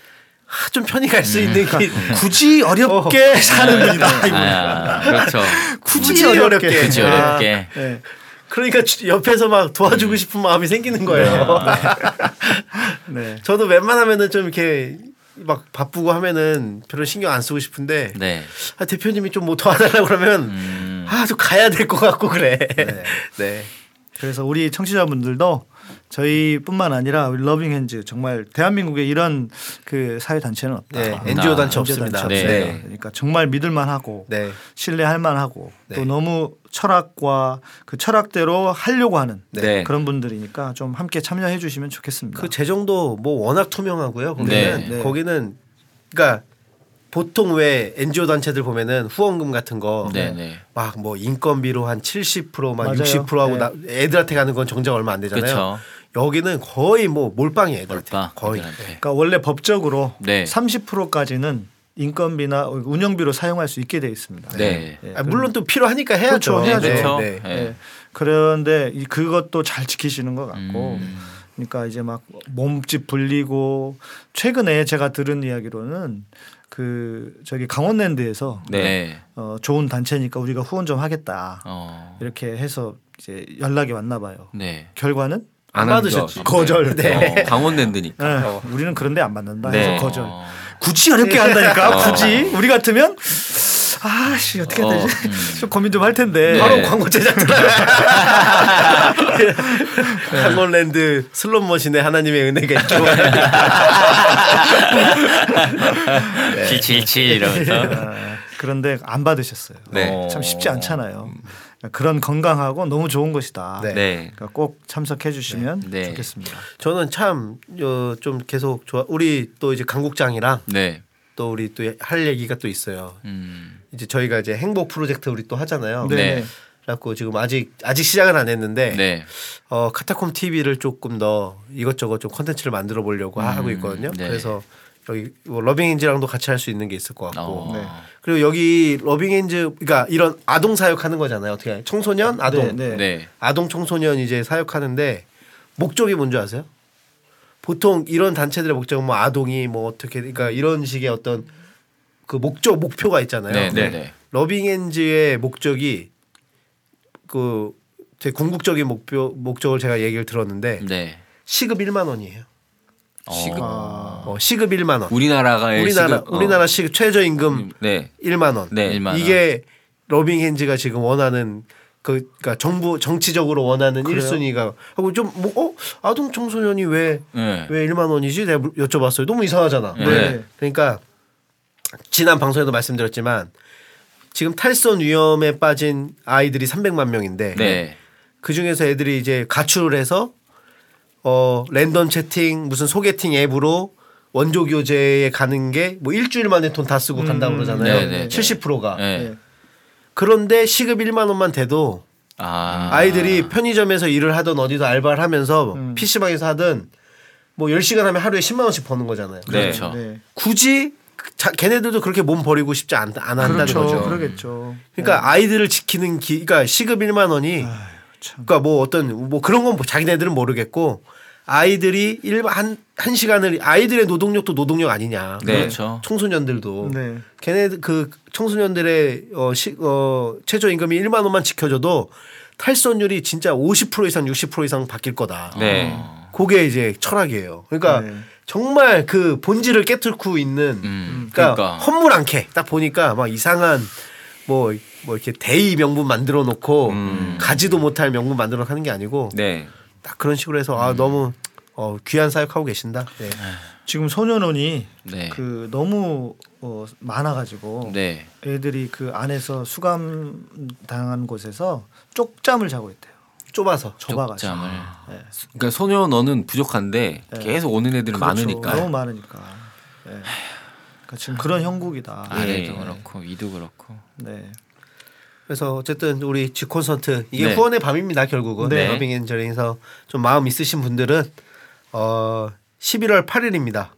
아, 좀 편히 갈 수 있는 게 굳이 어렵게 사는 분이다. 아, 그렇죠. 굳이, 굳이 어렵게. 어렵게. 그치 아. 어렵게. 네. 그러니까 주- 옆에서 막 도와주고 싶은 마음이 생기는 거예요. 네. 저도 웬만하면은 좀 이렇게 막 바쁘고 하면은 별로 신경 안 쓰고 싶은데 네. 아, 대표님이 좀 뭐 도와달라고 그러면 음. 아좀 가야 될 것 같고 그래. 네. 그래서 우리 청취자분들도 저희뿐만 아니라 우리 러빙핸즈 정말 대한민국에 이런 그 사회 단체는 없다. 네, NGO 단체 없습니다. 단체 네. 없습니다. 그러니까 정말 믿을만하고 네. 신뢰할 만하고 네. 또 너무 철학과 그 철학대로 하려고 하는 네. 그런 분들이니까 좀 함께 참여해 주시면 좋겠습니다. 그 재정도 뭐 워낙 투명하고요. 거기는 네. 네. 거기는 그러니까 보통 왜 NGO 단체들 보면은 후원금 같은 거 네, 네. 막뭐 인건비로 한 70%막 맞아요. 60% 하고 네. 나, 애들한테 가는 건 정작 얼마 안 되잖아요. 그렇죠. 여기는 거의 뭐 몰빵이에요. 몰빵. 거의. 애들한테. 그러니까 원래 법적으로 네. 30%까지는 인건비나 운영비로 사용할 수 있게 돼 있습니다. 네. 예, 아, 물론 또 필요하니까 해야죠. 그렇죠, 해야죠. 네, 그렇죠. 네. 네. 예. 그런데 이- 그것도 잘 지키시는 것 같고 음. 그러니까 이제 막 몸집 불리고 최근에 제가 들은 이야기로는 그 저기 강원랜드에서 네. 네. 어, 좋은 단체니까 우리가 후원 좀 하겠다 어. 이렇게 해서 이제 연락이 왔나 봐요. 네. 결과는 안한 받으셨지. 거. 거절. 네. 어, 강원랜드니까. 예, 우리는 그런데 안 받는다 네. 해서 거절. 어. 굳이 어렵게 한다니까 어. 굳이 우리 같으면 아씨 어떻게 해야 되지 어, 음. 좀 고민 좀 할 텐데 바로 네. 광고 제작 들어. 강원랜드 슬롯머신에 하나님의 은혜가 있죠. 네. 777 이러면서. 아, 그런데 안 받으셨어요. 네. 어. 참 쉽지 않잖아요. 그런 건강하고 너무 좋은 것이다. 네. 네. 그러니까 꼭 참석해 주시면 네. 좋겠습니다. 저는 참 좀 계속 좋아. 우리 또 이제 강국장이랑 네. 또 우리 또 할 얘기가 또 있어요. 음. 이제 저희가 이제 행복 프로젝트 우리 또 하잖아요. 네. 네. 그래갖고 지금 아직 아직 시작은 안 했는데 네. 어 카타콤 TV를 조금 더 이것저것 좀 컨텐츠를 만들어 보려고 하고 있거든요. 네. 그래서 여기 뭐 러빙핸즈랑도 같이 할 수 있는 게 있을 것 같고 어. 네. 그리고 여기 러빙 핸즈 그러니까 이런 아동 사역하는 거잖아요. 어떻게? 청소년 아동 네, 네. 네. 아동 청소년 이제 사역하는데 목적이 뭔지 아세요? 보통 이런 단체들의 목적은 뭐 아동이 뭐 어떻게 그러니까 이런 식의 어떤 그 목적 목표가 있잖아요. 네. 네. 네. 러빙 핸즈의 목적이 그 제 궁극적인 목표 목적을 제가 얘기를 들었는데 네. 시급 1만 원이에요. 시급 어, 시급 1만 원. 우리나라가 우리나라 시급, 어. 우리나라 시급 최저임금 네. 1만 원. 네. 일만 원. 이게 러빙 핸즈가 지금 원하는 그 그러니까 정부 정치적으로 원하는 1순위가 하고 좀뭐 어? 아동 청소년이 왜왜 네. 1만 원이지? 내가 물- 여쭤봤어요. 너무 이상하잖아. 네. 그러니까 지난 방송에도 말씀드렸지만 지금 탈선 위험에 빠진 아이들이 300만 명인데 네. 그 중에서 애들이 이제 가출을 해서 어 랜덤 채팅 무슨 소개팅 앱으로 원조 교재에 가는 게 뭐 일주일 만에 돈 다 쓰고 간다고 그러잖아요. 네, 네, 네. 70%가. 네. 그런데 시급 1만 원만 돼도 아. 아이들이 편의점에서 일을 하든 어디서 알바를 하면서 PC방에서 하든 뭐 10시간 하면 하루에 10만 원씩 버는 거잖아요. 네. 그렇죠. 네. 굳이 자, 걔네들도 그렇게 몸 버리고 싶지 않, 안 한다는 그렇죠. 거죠. 그러겠죠. 그러니까 아이들을 지키는 기, 그러니까 시급 1만 원이 그러니까 뭐 어떤 뭐 그런 건 자기네들은 모르겠고 아이들이 일한 한 시간을 아이들의 노동력도 노동력 아니냐. 네. 그렇죠. 청소년들도 네. 걔네 그 청소년들의 어, 시, 어 최저 임금이 1만 원만 지켜줘도 탈선율이 진짜 50% 이상 60% 이상 바뀔 거다. 네. 그게 이제 철학이에요. 그러니까 네. 정말 그 본질을 깨뚫고 있는 음. 그러니까, 그러니까. 헛물 않게 딱 보니까 막 이상한 뭐, 뭐 이렇게 대의 명분 만들어 놓고 음. 가지도 못할 명분 만들어 놓고 하는 게 아니고 네. 딱 그런 식으로 해서 아 너무 어, 귀한 사역하고 계신다. 네. 지금 소년원이 네. 그 너무 어, 많아가지고 네. 애들이 그 안에서 수감 당한 곳에서 쪽잠을 자고 있대요. 좁아서 좁아가지고. 쪽잠을. 네. 그러니까 소년원은 부족한데 네. 계속 오는 애들은 그렇죠. 많으니까. 너무 많으니까. 네. 그러니까 지금 그런 형국이다. 아래도 예. 그렇고 위도 그렇고. 네. 그래서 어쨌든 우리 지 콘서트 이게 네. 후원의 밤입니다 결국은 네. 러빙 엔젤에서 좀 마음 있으신 분들은 어 11월 8일입니다.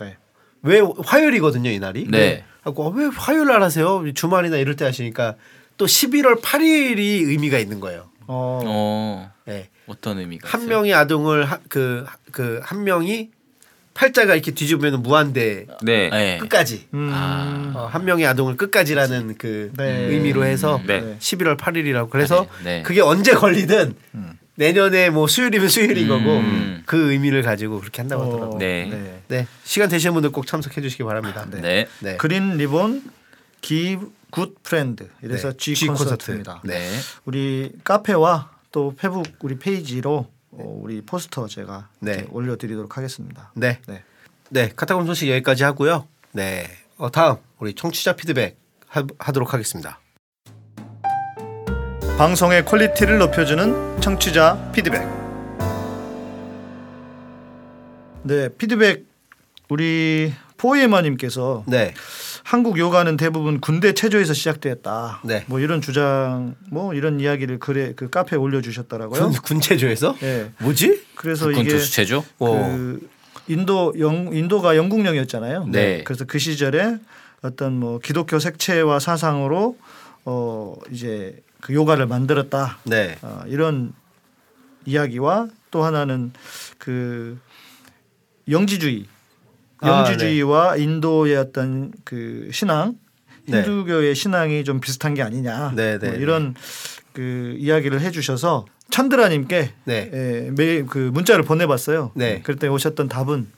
네. 왜 화요일이거든요 이 날이. 네. 하고 왜 화요일 날 하세요? 주말이나 이럴 때 하시니까 또 11월 8일이 의미가 있는 거예요. 어. 어. 네. 어떤 의미가 한 있어요? 명이 아동을 그그 한 명이 팔자가 이렇게 뒤집으면 무한대 네. 네. 끝까지 음. 아. 어, 한 명의 아동을 끝까지라는 그 네. 의미로 해서 네. 11월 8일이라고 그래서 네. 그게 언제 걸리든 음. 내년에 뭐 수요일이면 수요일인 거고 음. 그 의미를 가지고 그렇게 한다고 어, 하더라고요. 네. 네. 네 시간 되시는 분들 꼭 참석해 주시기 바랍니다. 네. 네. 네. Green Ribbon Give Good Friend 이래서 네. G, G 콘서트입니다. 콘서트. 네. 우리 카페와 또 페북 우리 페이지로 어, 우리 포스터 제가 네. 올려드리도록 하겠습니다. 네. 네. 네, 카타콤 소식 여기까지 하고요. 네, 어, 다음 우리 청취자 피드백 하, 하도록 하겠습니다. 방송의 퀄리티를 높여주는 청취자 피드백. 네, 피드백 우리 포에마님께서 네, 한국 요가는 대부분 군대 체조에서 시작되었다. 네. 뭐 이런 주장, 뭐 이런 이야기를 글에 그 카페에 올려주셨더라고요. 군, 군체조에서 네. 뭐지? 그래서 이게 투수체조? 그 인도 영 인도가 영국령이었잖아요. 네. 그래서 그 시절에 어떤 뭐 기독교 색채와 사상으로 어 이제 그 요가를 만들었다. 네, 어, 이런 이야기와 또 하나는 그 영지주의, 아, 영지주의와 인도의 어떤 그 신앙, 네. 힌두교의 신앙이 좀 비슷한 게 아니냐. 네, 네, 뭐 이런 그 이야기를 해주셔서 찬드라님께 네. 예, 매일 그 문자를 보내봤어요. 네. 그때 오셨던 답은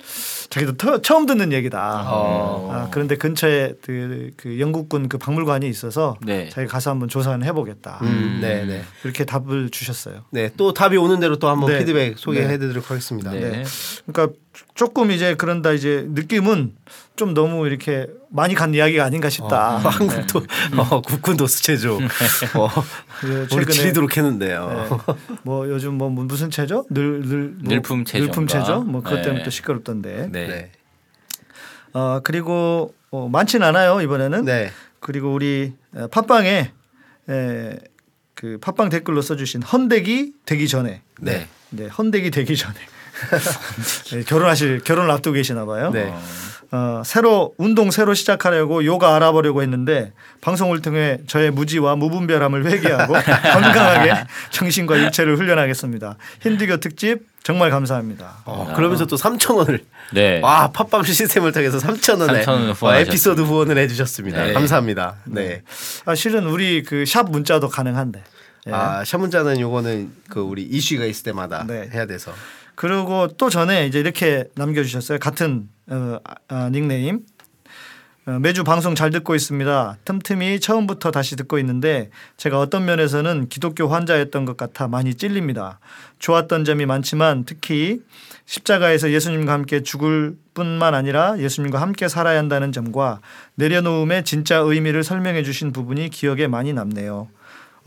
자기도 터- 처음 듣는 얘기다. 어. 아, 그런데 근처에 그, 그 영국군 그 박물관이 있어서 네. 자기 가서 한번 조사는 해보겠다. 음, 네, 네, 이렇게 답을 주셨어요. 네. 또 답이 오는 대로 또 한번 네. 피드백 소개해드리도록 하겠습니다. 네. 네. 그러니까 조금 이제 그런다 이제 느낌은 좀 너무 이렇게 많이 간 이야기가 아닌가 싶다. 어, 한국도 어, 국군도 수체조 어, 그 우리 최근에 지리도록 했는데요. 네. 뭐 요즘 뭐 무슨 체조? 늘 늘 뭐 늘품 체조인가? 늘품 체조? 뭐 그것 때문에 네. 또 시끄럽던데. 네. 네, 어 그리고 어, 많지는 않아요 이번에는. 네, 그리고 우리 어, 팟빵에 에, 그 팟빵 댓글로 써주신 헌대기 되기 전에. 네, 네, 헌대기 되기 전에. 네, 결혼하실 결혼을 앞두고 계시나 봐요. 네. 어, 새로 운동 새로 시작하려고 요가 알아보려고 했는데 방송을 통해 저의 무지와 무분별함을 회개하고 건강하게 정신과 육체를 훈련하겠습니다. 힌두교 특집 정말 감사합니다. 어, 그러면서 또 3천 원을 네. 와 팟빵 시스템을 통해서 3천 원에 3,000 원을 어, 후원하셨습니다. 에피소드 후원을 해주셨습니다. 네. 감사합니다. 네. 아, 실은 우리 그 샵 문자도 가능한데. 예. 아 샤문자는 요거는 그 우리 이슈가 있을 때마다 네. 해야 돼서. 그리고 또 전에 이제 이렇게 남겨주셨어요. 같은 어, 아, 닉네임. 어, 매주 방송 잘 듣고 있습니다. 틈틈이 처음부터 다시 듣고 있는데 제가 어떤 면에서는 기독교 환자였던 것 같아 많이 찔립니다. 좋았던 점이 많지만 특히 십자가에서 예수님과 함께 죽을 뿐만 아니라 예수님과 함께 살아야 한다는 점과 내려놓음의 진짜 의미를 설명해 주신 부분이 기억에 많이 남네요.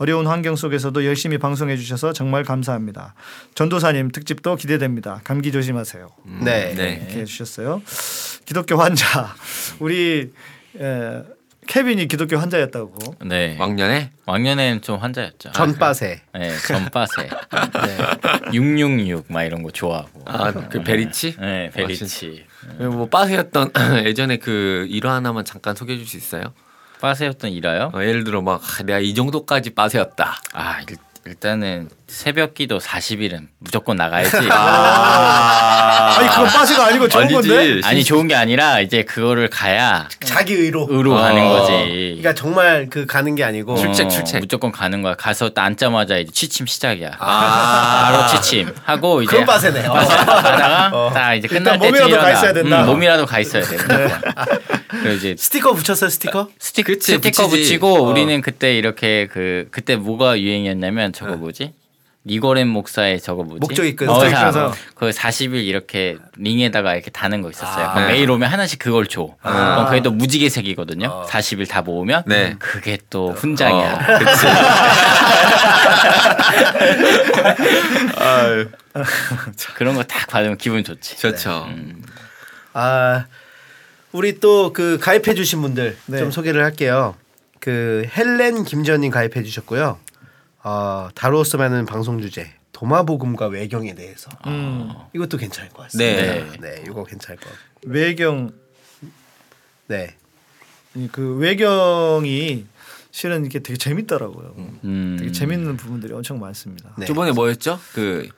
어려운 환경 속에서도 열심히 방송해 주셔서 정말 감사합니다. 전도사님 특집도 기대됩니다. 감기 조심하세요. 네. 네. 이렇게 해주셨어요. 기독교 환자 우리 에, 케빈이 기독교 환자였다고. 네. 왕년에 왕년에는 좀 환자였죠. 전빠세. 네, 전빠세. 666 막 이런 거 좋아하고. 아 그 베리치 네, 베리치. 그리고 뭐 빠세였던 예전에 그 일화 하나만 잠깐 소개해 줄 수 있어요? 빠세였던 일화요? 어, 예를 들어 막 아, 내가 이 정도까지 빠세였다. 아 일, 일단은 새벽 기도 40일은 무조건 나가야지. 아니 그건 빠지가 아니고 좋은 아니지. 건데. 아니 좋은 게 아니라 이제 그거를 가야 자기 의로. 의로 어. 가는 거지. 그러니까 정말 그 가는 게 아니고. 출첵, 어, 출첵. 무조건 가는 거야. 가서 딱 앉자마자 이제 취침 시작이야. 아. 바로 취침 하고 이제 그런 빠세네요. 하다가 딱 이제 끝날 때 몸이라도 가 있어야 된다. 몸이라도 가 있어야 돼. 그리고 이제 스티커 붙였어요 스티커? 그치, 스티커 붙이지. 붙이고 어. 우리는 그때 이렇게 그 그때 뭐가 유행이었냐면 저거 뭐지? 니고렌 목사의 저거 뭐지? 목적이 끈. 어, 목적이. 그 40일 이렇게 링에다가 이렇게 다는 거 있었어요. 아. 네. 매일 오면 하나씩 그걸 줘. 그럼 그게 또 무지개색이거든요. 40일 다 모으면 네. 그게 또 훈장이야. 어, 그치. 아유, 그런 거 딱 받으면 기분 좋지. 좋죠. 아 우리 또 그 가입해 주신 분들 네. 좀 소개를 할게요. 그 헬렌 김전님 가입해 주셨고요. 어, 다루었으면은 방송 주제 도마복음과 외경에 대해서 음, 이것도 괜찮을 것 같습니다. 네. 네, 이거 괜찮을 것 같고. 외경 네, 이그 외경이 실은 이게 되게 재밌더라고요. 음. 되게 재밌는 부분들이 엄청 많습니다. 네. 저번에 뭐였죠? 그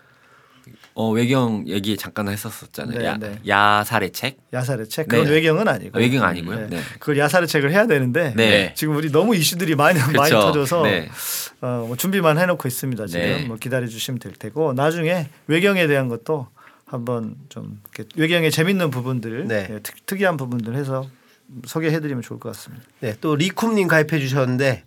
어, 외경 얘기 잠깐 했었었잖아요. 네, 야, 네. 야살의 책. 야살의 책 그건 네. 외경은 아니고 아, 외경 아니고요. 네. 네. 그걸 야살의 책을 해야 되는데 네. 지금 우리 너무 이슈들이 많이 많이 그쵸. 터져서 네. 어, 뭐 준비만 해놓고 있습니다. 지금 네. 뭐 기다려 주시면 될 테고 나중에 외경에 대한 것도 한번 좀 이렇게 외경의 재밌는 부분들 네. 예, 특, 특이한 부분들 해서 소개해드리면 좋을 것 같습니다. 네, 또 리쿰님 가입해 주셨는데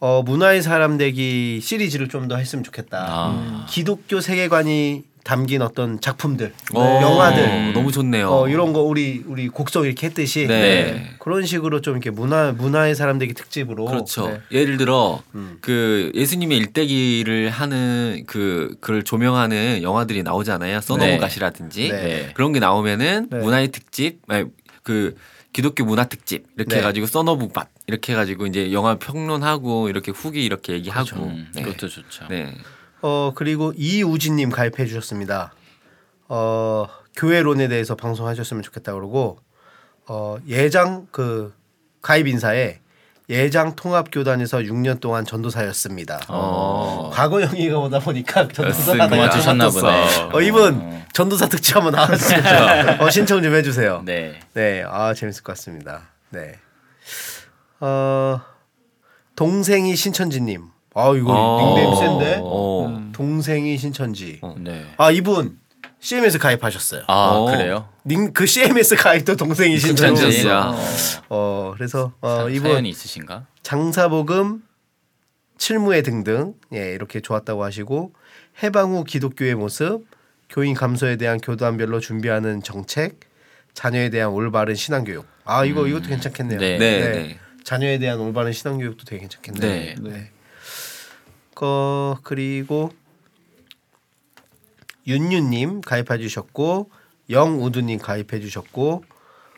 어, 문화의 사람 되기 시리즈를 좀 더 했으면 좋겠다. 아. 기독교 세계관이 담긴 어떤 작품들, 어, 영화들, 너무 좋네요. 어, 이런 거 우리 우리 곡성 이렇게 했듯이 네. 그런 식으로 좀 이렇게 문화 문화의 사람 되기 특집으로 그렇죠. 네. 예를 들어 음. 그 예수님의 일대기를 하는 그 그를 조명하는 영화들이 나오잖아요. 네. 써노무가시라든지 네. 그런 게 나오면은 네. 문화의 특집, 아니, 그 기독교 문화 특집 이렇게 네. 해가지고 써너북밭 이렇게 해가지고 이제 영화 평론하고 이렇게 후기 이렇게 얘기하고 음, 네. 그것도 좋죠. 네. 어 그리고 이우진님 가입해 주셨습니다. 어 교회론에 대해서 방송하셨으면 좋겠다 그러고 어 예장 그 가입 인사에 예장 통합교단에서 6년 동안 전도사였습니다. 어. 과거 영예가 오다 보니까 전도사 그만 그만두셨나 보네. 어 이분 전도사 특집 한번 나왔으면 어, 신청 좀 해주세요. 네. 네, 아 재밌을 것 같습니다. 네. 어 동생이 신천지님. 아 이거 어. 닉네임 센데. 어. 동생이 신천지. 네. 아 이분 CMS 가입하셨어요. 아 어. 그래요? 님 그 CMS 가입도 동생이 신천지. 신천지야. 어 그래서 어 사- 이분 사연이 있으신가? 장사복음 칠무회 등등 예 이렇게 좋았다고 하시고 해방 후 기독교의 모습 교인 감소에 대한 교단별로 준비하는 정책 자녀에 대한 올바른 신앙교육 아 이거 이것도 괜찮겠네요 네. 네, 네. 자녀에 대한 올바른 신앙교육도 되게 괜찮겠네요 네. 네. 거 그리고 윤유님 가입해 주셨고 영우두님 가입해 주셨고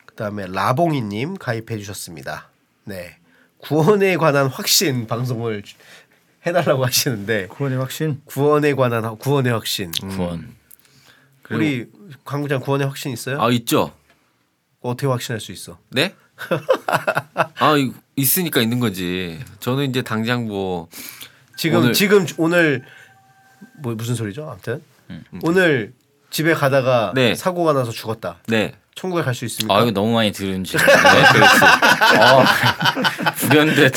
그다음에 라봉이님 가입해 주셨습니다. 네 구원에 관한 확신 방송을 주- 해달라고 하시는데 구원의 확신. 구원에 관한 확- 구원의 확신 구원. 우리 광구장 구원의 확신 있어요? 아 있죠. 어떻게 확신할 수 있어? 네? 아 이- 있으니까 있는 거지. 저는 이제 당장 뭐 지금 오늘- 지금 오늘 뭐 무슨 소리죠? 아무튼 오늘 집에 가다가 네. 사고가 나서 죽었다. 네. 천국에 갈 수 있습니까? 아 이거 너무 많이 들은 질문인데 그렇지. 어, 불현듯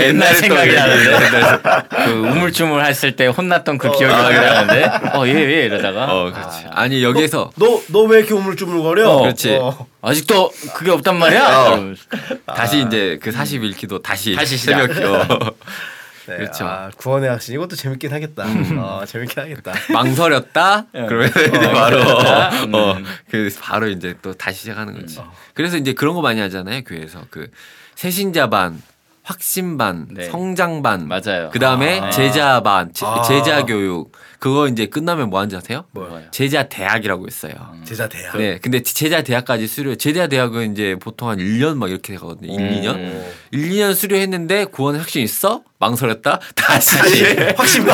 옛날 생각이 나는데 그 우물쭈물 했을 때 혼났던 그 기억이 나는데 어얘 왜 이러다가 어, 그렇지. 아 니 여기에서 너 너 왜 이렇게 우물쭈물거려? 어, 그렇지. 어. 아직도 그게 없단 말이야. 어. 다시 이제 그 41기도 다시 다시. 새벽 어. 네, 그렇죠. 아, 구원의 학신 이것도 재밌긴 하겠다. 어, 재밌긴 하겠다. 망설였다. 그러면 이제 바로 음. 어, 그 바로 이제 또 다시 시작하는 거지. 그래서 이제 그런 거 많이 하잖아요 교회에서 그 새신자 반, 확신 반, 네. 성장 반, 맞아요. 그 다음에 아. 제자 반, 제, 아. 제자 교육 그거 이제 끝나면 뭐 하는지 아세요? 뭐요? 제자 대학이라고 있어요. 제자 대학. 네, 근데 제자 대학까지 수료. 제자 대학은 이제 보통 한 1년 막 이렇게 되거든요. 1, 음. 2년. 1, 2년 수료했는데 구원 확신 있어? 망설였다? 다시. 확신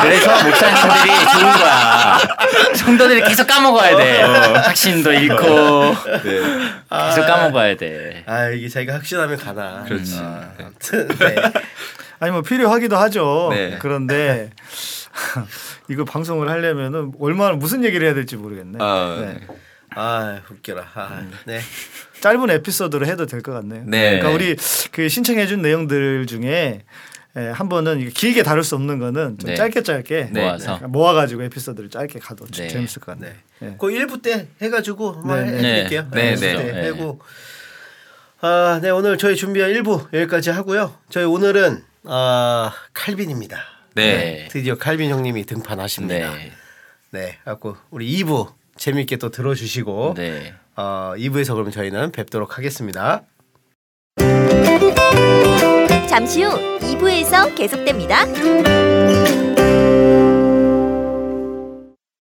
그래서 목사님들이 좋은 거야. 성도들이 계속 까먹어야 돼. 확신도 잃고 네. 계속 까먹어야 돼. 아 이게 자기가 확신하면 가나. 그렇지. 아, 아무튼 네. 아니 뭐 필요하기도 하죠. 네. 그런데 이거 방송을 하려면은 얼마나 무슨 얘기를 해야 될지 모르겠네. 아, 네. 아 웃겨라. 아, 네. 짧은 에피소드로 해도 될 것 같네요. 네. 그러니까 우리 그 신청해준 내용들 중에 에, 한 번은 길게 다룰 수 없는 거는 좀 네. 짧게 짧게 네. 모아서. 모아가지고 에피소드를 짧게 가도 좀 네. 재밌을 것 같네요. 네. 그 1부 때 해가지고 한번 네, 네. 해드릴게요. 네, 1부 네. 때 네. 하고. 아, 네 오늘 저희 준비한 1부 여기까지 하고요. 저희 오늘은 아 칼빈입니다. 네. 드디어 칼빈 형님이 등판하십니다. 네. 네, 갖고 우리 2부 재밌게 또 들어주시고 네. 어, 2부에서 그러면 저희는 뵙도록 하겠습니다. 잠시 후 2부에서 계속됩니다.